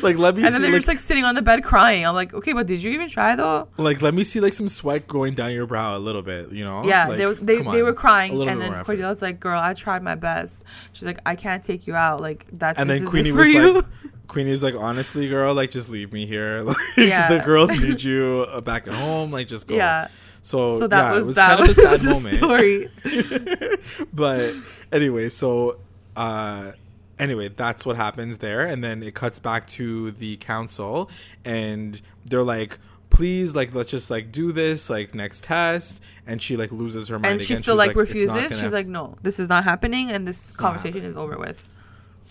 like let me see. And see then they're like, just like sitting on the bed crying. I'm like, okay, but did you even try though? like let me see like some sweat going down your brow a little bit. You know? Yeah, Like, there was they, they were crying, and then. Cordelia's like, "Girl, I tried my best." She's like, "I can't take you out. Like that's And then Queenie was you." like, Queenie's like, honestly, girl, like just leave me here. Like Yeah. the girls need you uh, back at home. Like just go. Yeah. So, So that yeah, was it was that kind of a sad moment. story. but anyway, so uh anyway, that's what happens there and then it cuts back to the council and they're like please like let's just like do this like next test and she like loses her mind and she still She's like, "It's refuses. She's like, no, this is not happening, and this conversation is over with.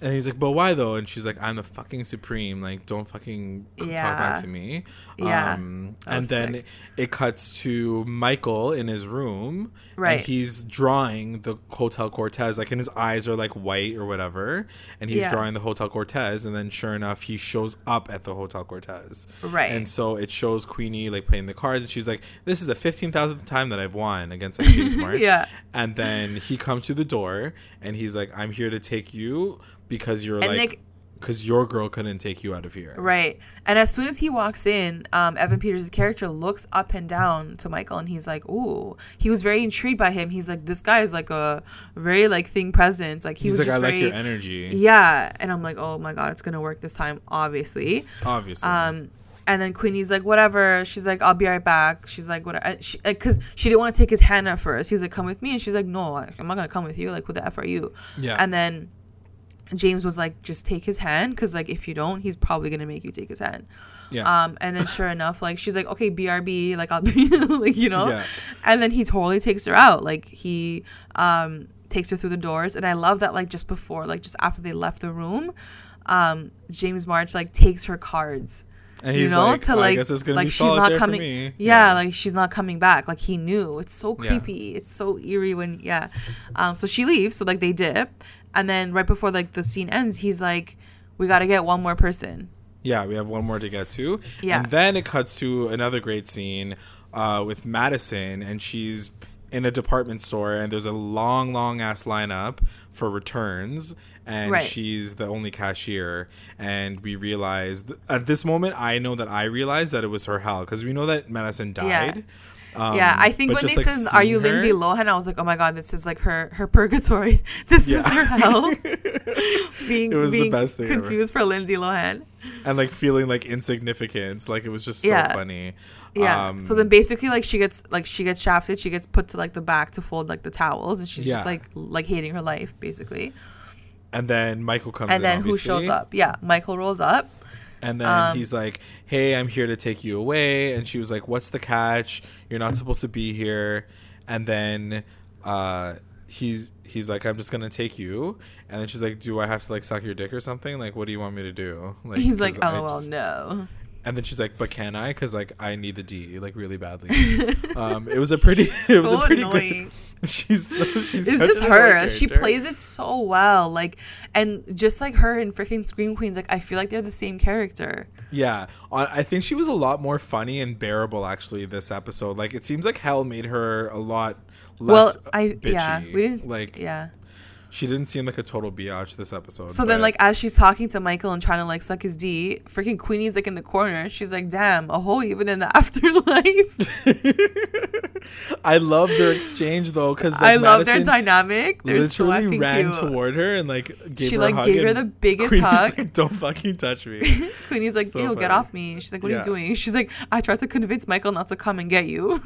And he's like, but why though? And she's like, I'm the fucking supreme. Like, don't fucking c- talk back to me. Yeah. Um, and then sick. it cuts to Michael in his room. Right. And he's drawing the Hotel Cortez. Like, and his eyes are like white or whatever. And he's Yeah. drawing the Hotel Cortez. And then sure enough, he shows up at the Hotel Cortez. Right. And so it shows Queenie like playing the cards. And she's like, this is the 15,000th time that I've won against like James March. Yeah. And then he comes to the door and he's like, I'm here to take you because you're And, like, like- because your girl couldn't take you out of here. Right. And as soon as he walks in, um, Evan Peters' character looks up and down to Michael and he's like, Ooh. He was very intrigued by him. He's like, This guy is like a very like thing presence. Like he He's was like, I just like very your energy. Yeah. And I'm like, Oh my god, it's gonna work this time, obviously. Obviously. Um and then Queenie's like, whatever. She's like, I'll be right back. She's like, what? Because she, 'cause she didn't want to take his hand at first. He was like, come with me. And she's like, no, I- I'm not going to come with you. Like, who the F are you? Yeah. And then James was like, just take his hand. Because, like, if you don't, he's probably going to make you take his hand. yeah. Um, and then sure enough, like, she's like, okay, BRB. Like, I'll be, like, you know? Yeah. And then he totally takes her out. Like, he um, takes her through the doors. And I love that, like, just before, like, just after they left the room, um, James March, like, takes her cards and you know, like, to "Oh, I like, guess it's gonna like be she's not coming. me. Yeah, like she's not coming back. Like he knew. It's so Yeah. creepy. It's so eerie when yeah. Um, so she leaves. So like they dip, and then right before like the scene ends, he's like, "We got to get one more person." Yeah, we have one more to get to. Yeah. And then it cuts to another great scene uh, with Madison, and she's in a department store, and there's a long, long ass lineup for returns, and Right. she's the only cashier. And we realized at this moment, I know that I realized that it was her hell because we know that Madison died. Um, yeah, I think when they like, said, "Are you her- Lindsay Lohan?" I was like, "Oh my god, this is like her her purgatory. This is her hell." being It was the best thing ever. confused for Lindsay Lohan. and like feeling like insignificant. Like it was just so Yeah. funny. Yeah. Um, so then basically like she gets like she gets shafted, she gets put to like the back to fold like the towels and she's Yeah. just like like hating her life basically. and then Michael comes And in, then who shows up? Yeah, Michael rolls up. And then Um, he's like, "Hey, I'm here to take you away." And she was like, "What's the catch? You're not supposed to be here." And then uh, he's he's like, "I'm just gonna take you." And then she's like, "Do I have to like suck your dick or something? Like, what do you want me to do?" Like, He's like, "LOL, just- no." And then she's like, "But can I? Because like I need the D like really badly." um, it was a pretty, it was So a pretty annoying. good. She's so, she's It's such just her. She plays it so well. Like and just like her in freaking Scream Queens, like I feel like they're the same character. Yeah, I I think she was a lot more funny and bearable actually this episode. Like it seems like Hell made her a lot less Well, I bitchy. yeah, we didn't like yeah. She didn't seem like a total biatch this episode. So then, like, as she's talking to Michael and trying to like suck his D, freaking Queenie's like in the corner. She's like, "Damn, a hole even in the afterlife." I love their exchange though because like, I love Madison their dynamic. They're literally effing ran cute. toward her and like gave She, her like, a hug. gave her the biggest Queenie's hug. Like, Don't fucking touch me. Queenie's like, So "Ew, get off me." She's like, "What are you doing?" She's like, "I tried to convince Michael not to come and get you."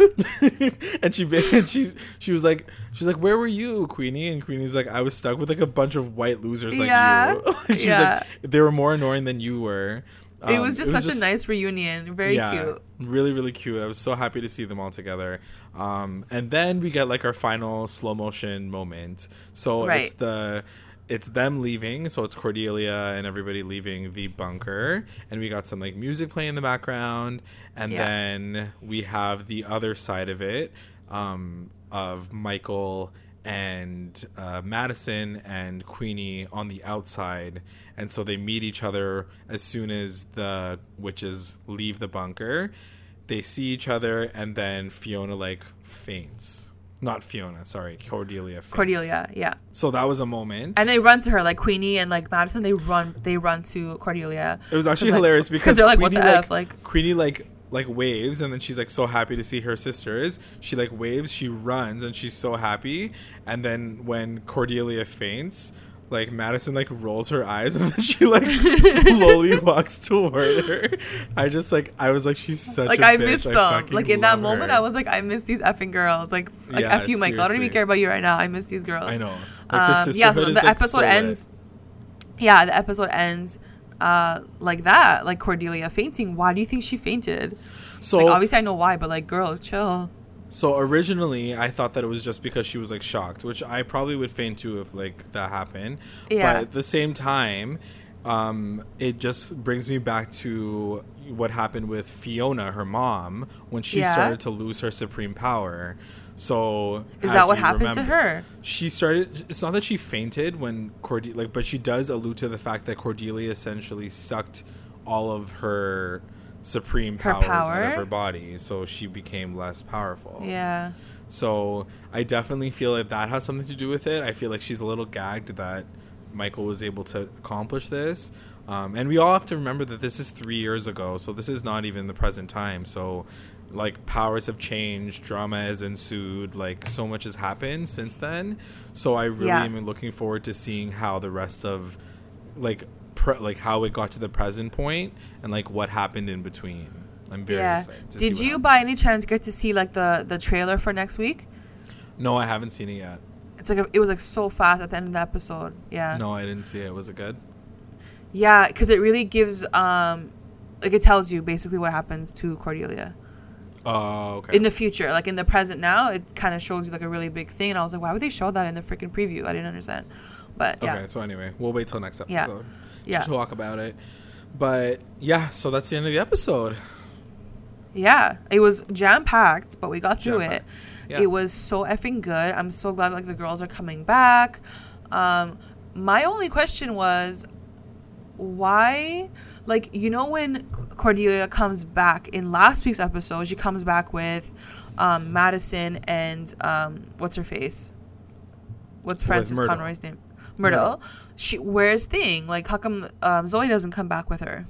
and she and she's she was like she's like where were you Queenie and Queenie's like I was stuck with like a bunch of white losers like Yeah. you. she was Yeah. like they were more annoying than you were. it Um, was just such a nice reunion. Very cute. Really, really cute. I was so happy to see them all together. Um, and then we get like our final slow motion moment. So Right. it's the it's them leaving. So it's Cordelia and everybody leaving the bunker, and we got some like music playing in the background, and Yeah. then we have the other side of it um, of Michael and uh, Madison and Queenie on the outside. And so they meet each other as soon as the witches leave the bunker. They see each other, and then Fiona like faints. Not Fiona, sorry, Cordelia. Faints. Cordelia, yeah. So that was a moment. And they run to her like Queenie and like Madison. They run. They run to Cordelia. it was actually 'Cause, like- hilarious because they're like, "What the like, f?" Like, Queenie like like waves and then she's like so happy to see her sisters. She like waves, she runs and she's so happy. And then when Cordelia faints, like Madison like rolls her eyes and then she like slowly walks toward her. I just like I was like she's such like a I bitch. missed I them. Like in that moment, her. I was like, I miss these effing girls. Like, like Yeah, f you, Michael. I don't even care about you right now. I miss these girls. I know. Like the Um, yeah, so the like, episode so lit. ends. Yeah, the episode ends uh, like that, like Cordelia fainting. Why do you think she fainted? So Like, obviously, I know why, but like, girl, chill. So originally, I thought that it was just because she was like shocked, which I probably would faint too if like that happened. Yeah. But at the same time, um, it just brings me back to what happened with Fiona, her mom, when she Yeah. started to lose her supreme power. So Is that what happened to her? She started. It's not that she fainted when Cordelia, like, but she does allude to the fact that Cordelia essentially sucked all of her supreme Her powers out of her body, so she became less powerful. Yeah. So I definitely feel like that has something to do with it. I feel like she's a little gagged that Michael was able to accomplish this. Um, and we all have to remember that this is three years ago, so this is not even the present time. So, like, powers have changed, drama has ensued, like, so much has happened since then. So, I really Yeah. am looking forward to seeing how the rest of, like, pre- like how it got to the present point and like what happened in between. I'm very yeah. excited. To Did you by any chance get to see like the the trailer for next week? No, I haven't seen it yet. It's like a, it was like so fast at the end of the episode. Yeah. No, I didn't see it. Was it good? Yeah, because it really gives um, like it tells you basically what happens to Cordelia Oh, okay. in the future. Like in the present now, it kind of shows you like a really big thing. And I was like, why would they show that in the freaking preview? I didn't understand. But yeah, Okay, so anyway, we'll wait till next episode Yeah. to talk about it. But yeah, so that's the end of the episode. yeah, it was jam packed, but we got through it. Jam-packed. Yeah. It was so effing good. I'm so glad like the girls are coming back. Um, my only question was why like you know when cordelia comes back in last week's episode she comes back with um, madison and um, what's her face? What's frances conroy's name? Myrtle. She where's thing? Like how come um, zoe doesn't come back with her?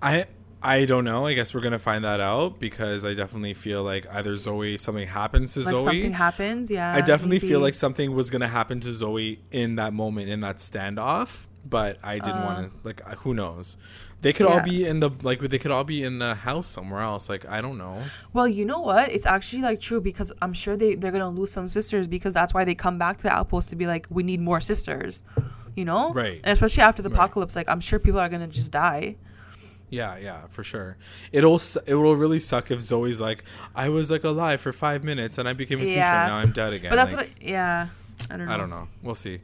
I I don't know. I guess we're gonna find that out because I definitely feel like either Zoe something happens to like Zoe. something happens? Yeah I definitely feel like something was gonna happen to Zoe in that moment in that standoff, but I didn't want to like uh, who knows. They could all be in the like they could all be in the house somewhere else. Like I don't know. Well, you know what? It's actually like true because I'm sure they they're gonna lose some sisters because that's why they come back to the outpost to be like, we need more sisters, you know? Right. And especially after the Right. apocalypse, like I'm sure people are gonna just die. Yeah, yeah, for sure. It'll it will really suck if Zoe's like, I was like alive for five minutes and I became a teacher and now I'm dead again. But that's Like, what. I, yeah. I don't know. I don't know. We'll see.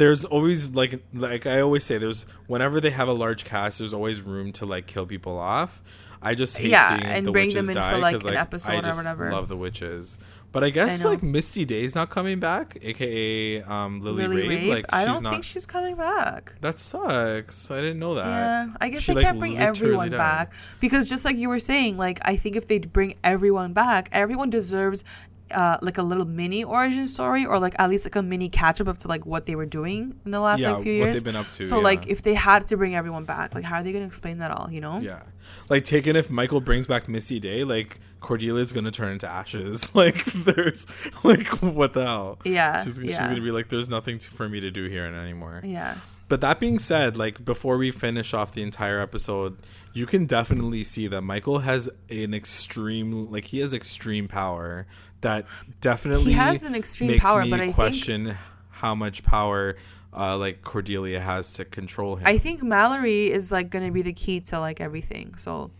There's always like like I always say there's whenever they have a large cast, there's always room to like kill people off. I just hate Yeah, seeing and the bring witches them in for, die like, 'cause, an episode I or just whatever. love the witches. But I guess know. like Misty Day's not coming back, aka um, Lily, Lily Rabe. Rabe. Like I don't not. think she's coming back. that sucks. I didn't know that. Yeah, I guess She, they like, can't bring everyone died. back because just like you were saying, like I think if they bring everyone back, everyone deserves uh, like a little mini origin story or like at least like a mini catch up up to like what they were doing in the last Yeah, like few what years. they've been up to, So like if they had to bring everyone back, like how are they gonna explain that all? You know? Yeah. Like taken if Michael brings back Misty Day, like Cordelia's gonna turn into ashes. Like there's like what the hell? Yeah, She's, she's gonna be like, there's nothing to, for me to do here anymore. Yeah. But that being said, like before we finish off the entire episode, you can definitely see that Michael has an extreme like he has extreme power that definitely He has an extreme makes power, me but I think- question how much power uh, like Cordelia has to control him. I think Mallory is like gonna be the key to like everything. So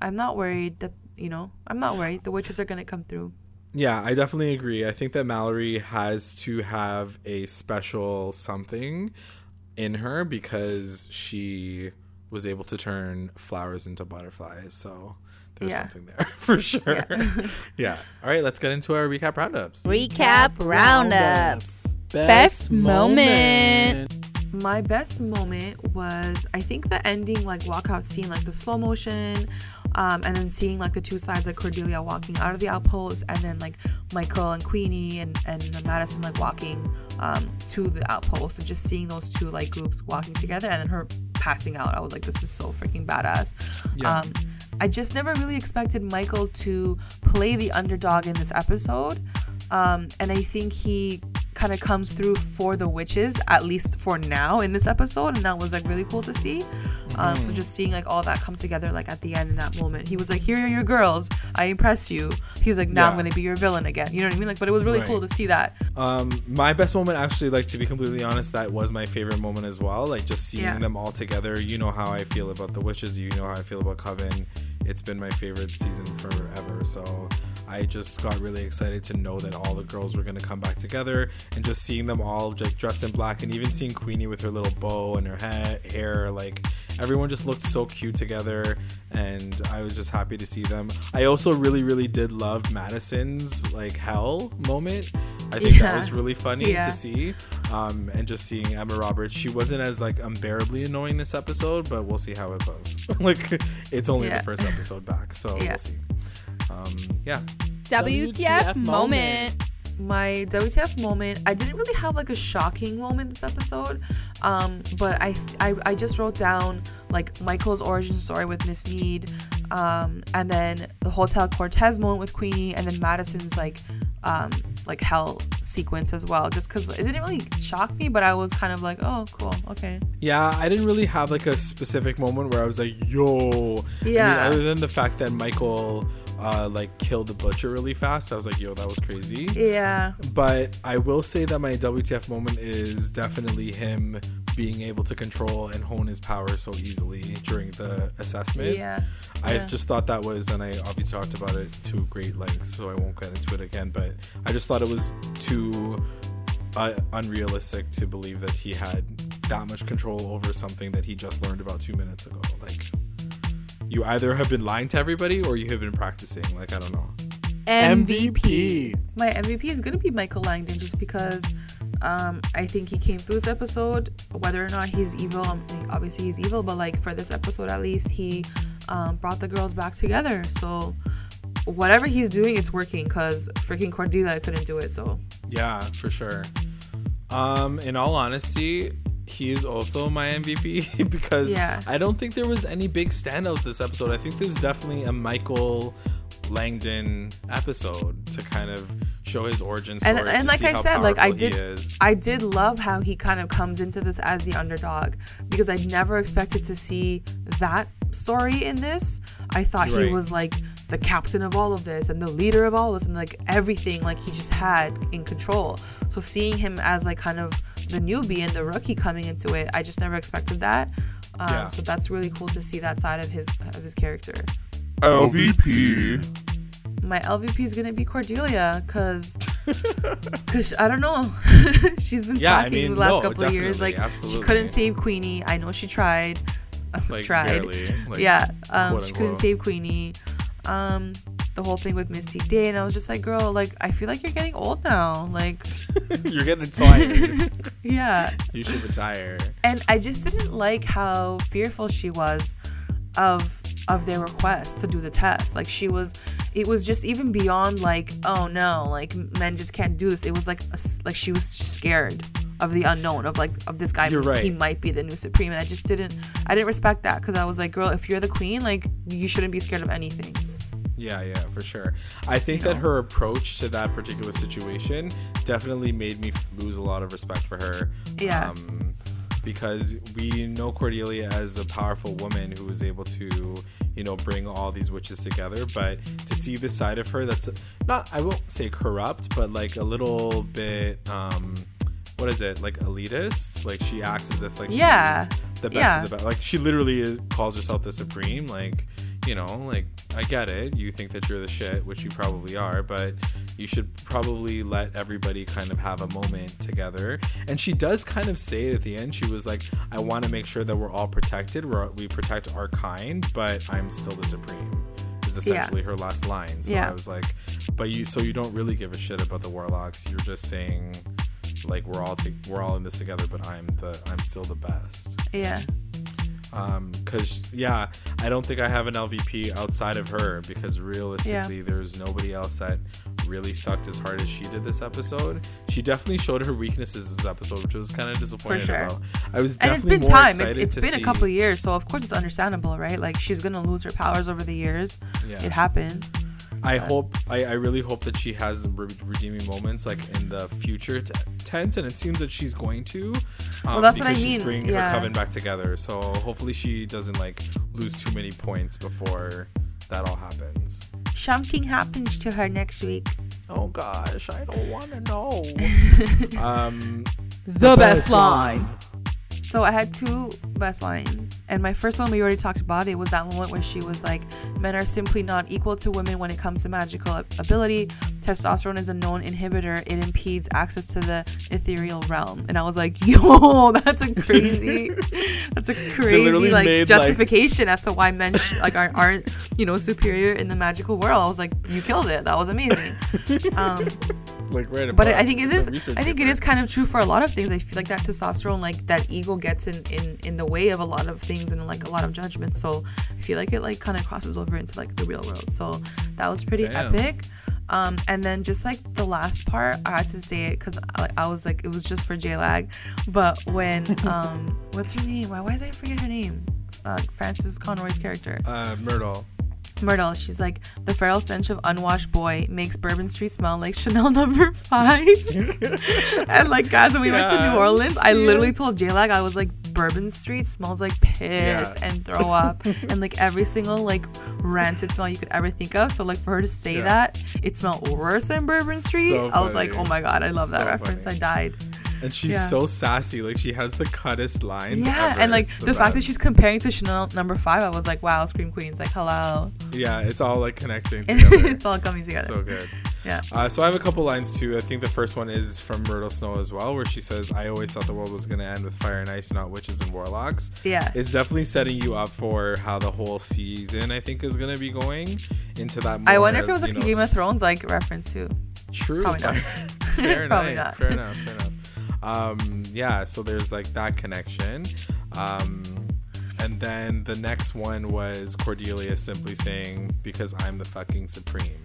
I'm not worried that you know I'm not worried the witches are gonna come through. Yeah, I definitely agree. I think that Mallory has to have a special something in her because she was able to turn flowers into butterflies. So there's Yeah. something there for sure. Yeah. All right, let's get into our recap roundups. Recap roundups. Best moment. My best moment was I think the ending like walkout scene, like the slow motion, um, and then seeing like the two sides like Cordelia walking out of the outpost, and then like Michael and Queenie and and Madison like walking um, to the outpost, and just seeing those two like groups walking together, and then her passing out. I was like, this is so freaking badass. Yeah. Um, I just never really expected Michael to play the underdog in this episode. Um, and I think he kind of comes through for the witches, at least for now in this episode, and that was like really cool to see. Um, Mm-hmm. so just seeing like all that come together like at the end in that moment, he was like, "Here are your girls. I impress you." He's like, "Now I'm gonna be your villain again." You know what I mean? Like, but it was really cool to see that. Um, my best moment, actually, like to be completely honest, that was my favorite moment as well. Like just seeing Yeah. them all together. You know how I feel about the witches. You know how I feel about Coven. It's been my favorite season forever. So I just got really excited to know that all the girls were gonna come back together, and just seeing them all like dressed in black, and even seeing Queenie with her little bow and her ha- hair, like everyone just looked so cute together, and I was just happy to see them. I also really, really did love Madison's like hell moment. I think that was really funny Yeah. to see. Um, and just seeing Emma Roberts, she wasn't as like unbearably annoying this episode, but we'll see how it goes. like it's only Yeah. the first episode back, so Yeah. we'll see. Um, yeah. WTF moment. my WTF moment, I didn't really have like a shocking moment this episode, um, but I, I I just wrote down like Michael's origin story with Miss Mead, um, and then the Hotel Cortez moment with Queenie, and then Madison's like um, like hell sequence as well. Just because it didn't really shock me, but I was kind of like, oh, cool, okay. Yeah, I didn't really have like a specific moment where I was like, yo. I mean, Yeah. other than the fact that Michael uh, like kill the butcher really fast, I was like, yo, that was crazy. Yeah, But I will say that my WTF moment is definitely him being able to control and hone his power so easily during the assessment. yeah. I yeah. just thought that was, and I obviously talked about it to great lengths, so I won't get into it again. But I just thought it was too uh, unrealistic to believe that he had that much control over something that he just learned about two minutes ago. Like, you either have been lying to everybody or you have been practicing. Like, I don't know. MVP. my MVP is gonna be Michael Langdon just because um, I think he came through this episode. Whether or not he's evil, um, obviously he's evil, but like for this episode at least, he um, brought the girls back together. So whatever he's doing, it's working because freaking Cordelia couldn't do it. So Yeah, for sure. Um, in all honesty, he is also my MVP because Yeah. I don't think there was any big standout this episode. I think there's definitely a Michael Langdon episode to kind of show his origin story. and and like I said, like I did. I did love how he kind of comes into this as the underdog because I never expected to see that story in this. I thought he was like the captain of all of this and the leader of all this and like everything like he just had in control. So seeing him as like kind of the newbie and the rookie coming into it, I just never expected that. Um, Yeah. So that's really cool to see that side of his of his character. LVP. My LVP is gonna be Cordelia, cause, cause I don't know, she's been Yeah, I slacking mean, the last no, couple of years. Like absolutely. she couldn't save Queenie. I know she tried, like tried. barely. Like, yeah, um, she couldn't save Queenie. Um, the whole thing with Misty Day, and I was just like, girl, like I feel like you're getting old now. Like, You're getting tired. yeah, you should retire. and I just didn't like how fearful she was of of their request to do the test. Like she was, it was just even beyond like, oh no, like men just can't do this. It was like a like she was scared of the unknown of like of this guy. You're right. He might be the new supreme, and I just didn't. I didn't respect that because I was like, girl, if you're the queen, like you shouldn't be scared of anything. Yeah, yeah, for sure. I think You that know? her approach to that particular situation definitely made me lose a lot of respect for her. Yeah. Um, because we know Cordelia as a powerful woman who was able to, you know, bring all these witches together. But to see this side of her that's not, I won't say corrupt, but like a little bit, um, what is it, like elitist? Like she acts as if like Yeah. she's the best Yeah. of the best. Like she literally is, calls herself the supreme. Like, you know, like I get it. You think that you're the shit, which you probably are, but you should probably let everybody kind of have a moment together. And she does kind of say it at the end. She was like, I want to make sure that we're all protected. We're, we protect our kind, but I'm still the supreme. Is essentially her last line. So Yeah. I was like, but you, so you don't really give a shit about the warlocks. You're just saying, like we're all t- we're all in this together, but I'm the I'm still the best. Yeah. Um, cause yeah, I don't think I have an LVP outside of her because realistically, there's nobody else that really sucked as hard as she did this episode. She definitely showed her weaknesses this episode, which I was kind of disappointed sure. about. I was And it's definitely been more time. It's, excited it's been see. a couple years, so of course it's understandable, right? Like she's gonna lose her powers over the years. Yeah. It happened. I hope, I, I really hope that she has re- redeeming moments like in the future t- tense, and it seems that she's going to. Um, Well, that's what I because she's mean, bringing yeah. her coven back together. So hopefully she doesn't like lose too many points before that all happens. Something happens to her next week. Oh gosh, I don't want to know. um, The best line. So I had two best lines, and my first one we already talked about. It was that moment where she was like, "Men are simply not equal to women when it comes to magical ability. Testosterone is a known inhibitor. It impedes access to the ethereal realm." And I was like, "Yo, that's a crazy, that's a crazy like made, like- justification as to why men sh- like aren't, aren't you know superior in the magical world." I was like, "You killed it. That was amazing." Um, like right. but. I think It's a is. I think it paper. is kind of true for a lot of things. I feel like that testosterone, like that ego, gets in in in the way of a lot of things and like a lot of judgment. So I feel like it like kind of crosses over into like the real world. So that was pretty Damn. epic. Um, and then just like the last part, I had to say it because I, I was like, it was just for J Lag. But when um, what's her name? Why why is I forget her name? Uh, Frances Conroy's character. uh, Myrtle. Myrtle, she's like, the feral stench of unwashed boy makes Bourbon Street smell like Chanel number five. and like, guys, when we went to New Orleans, I literally told J Lag, I was like, Bourbon Street smells like piss Yeah. and throw up and like every single like rancid smell you could ever think of. So like for her to say Yeah. that it smelled worse than Bourbon Street, So I was like, oh my god, I love that reference. funny. I died. And she's Yeah. so sassy. Like she has the cuttest lines. Yeah, ever. and like It's the, fact that she's comparing to Chanel number five, I was like, wow, Scream Queen's like, hello. yeah, it's all like connecting together. it's all coming together. so good. yeah. Uh, so I have a couple lines too. I think the first one is from Myrtle Snow as well, where she says, "I always thought the world was going to end with fire and ice, not witches and warlocks." Yeah. It's definitely setting you up for how the whole season I think is going to be going into that. More, I wonder if it was like know, Game of Thrones like reference too. True. Probably not. Fair, fair Probably enough. not. Fair enough. Fair enough. Um, yeah. So there's like that connection. Um, and then the next one was Cordelia simply saying, "Because I'm the fucking supreme."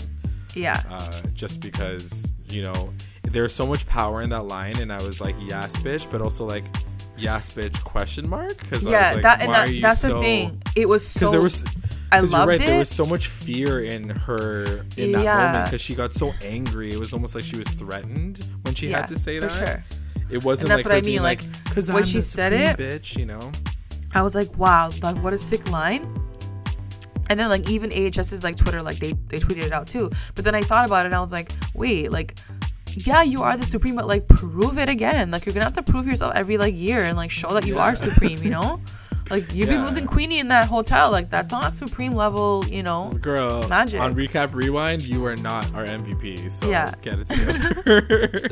Yeah. uh, just because you know there's so much power in that line and i was like yes bitch but also like yes bitch question mark because I yeah, was like, that and that, you that's so the thing. It was so there was I 'cause you're loved right there was so much fear in her in that Yeah. moment because she got so angry it was almost like she was threatened when she Yeah, had to say that. for sure. It wasn't And that's like what I mean, like like, because when I'm she said it- bitch you know I was like, wow, like what a sick line. And then like even AHS's like Twitter, like they they tweeted it out too. But then I thought about it and I was like, wait, like yeah, you are the supreme, but like prove it again. Like you're gonna have to prove yourself every like year and like show that you Yeah. are supreme, you know? Like you've been losing Queenie in that hotel. Like that's not supreme level, you know. Girl Magic. on recap rewind you are not our mvp so Yeah. get it together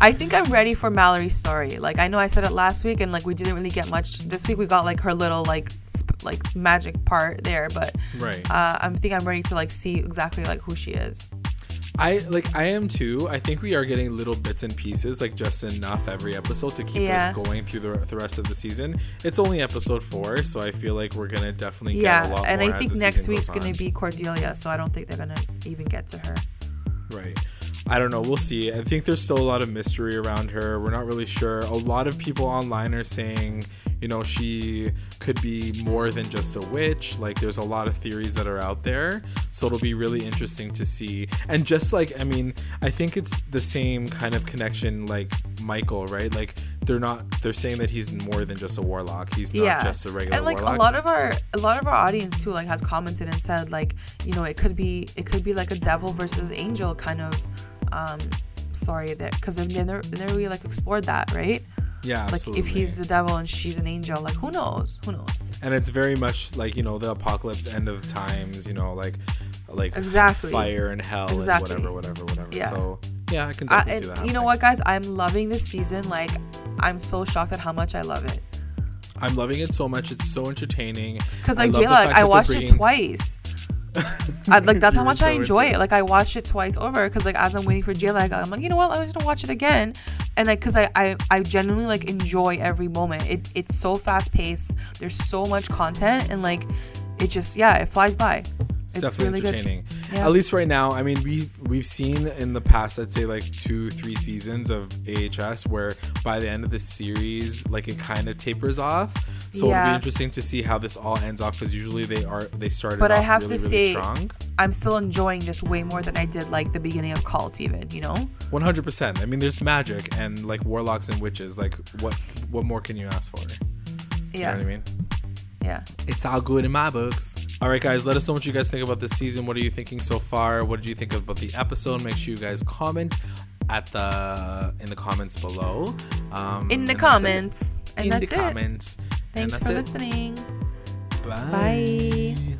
I think I'm ready for Mallory's story. Like I know I said it last week, and like we didn't really get much this week. We got like her little like sp- like magic part there, but right uh, I think I'm ready to like see exactly like who she is. I like I am too. I think we are getting little bits and pieces, like just enough every episode to keep Yeah. us going through the, the rest of the season. It's only episode four, so I feel like we're gonna definitely get a Yeah, and I think next week's gonna on. be Cordelia, so I don't think they're gonna even get to her. right. I don't know. We'll see. I think there's still a lot of mystery around her. We're not really sure. A lot of people online are saying, you know, she could be more than just a witch. Like, there's a lot of theories that are out there. So it'll be really interesting to see. And just like, I mean, I think it's the same kind of connection like Michael, right? Like, they're not, they're saying that he's more than just a warlock. He's not yeah, just a regular and like warlock. a lot of our a lot of our audience too like has commented and said like you know it could be it could be like a devil versus angel kind of um story there because they've never, never really like explored that right? Yeah, like absolutely. if he's the devil and she's an angel like who knows? Who knows? And it's very much like you know the apocalypse end of times you know like like Exactly. fire and hell Exactly. and whatever whatever whatever. Yeah. so yeah i can I, definitely see that you know what guys? I'm loving this season. Like i'm so shocked at how much i love it. I'm loving it so much. It's so entertaining. Because I like Jayla, like that i watched it twice I, like that's how much I enjoy it. Like I watched it twice over because like as I'm waiting for like I'm like you know what I'm just gonna watch it again, and like because I, I I genuinely like enjoy every moment. It it's so fast paced. There's so much content and like it just yeah it flies by. It's, definitely really entertaining. Yeah. At least right now. I mean, we've we've seen in the past, I'd say like two, three seasons of AHS, where by the end of the series, like it kind of tapers off. So it'll be interesting to see how this all ends off because usually they are they started. But I have really, to really say- strong. I'm still enjoying this way more than I did like the beginning of Cult, even. You know? One hundred percent. I mean, there's magic and like warlocks and witches. Like, what what more can you ask for? Yeah. You Yeah. know what I mean? Yeah. It's all good in my books. All right, guys, let us know what you guys think about this season. What are you thinking so far? What did you think about the episode? Make sure you guys comment at the in the comments below. Um, In the and that's it. comments. And in that's the it. comments. Thanks for it. listening. Bye. Bye.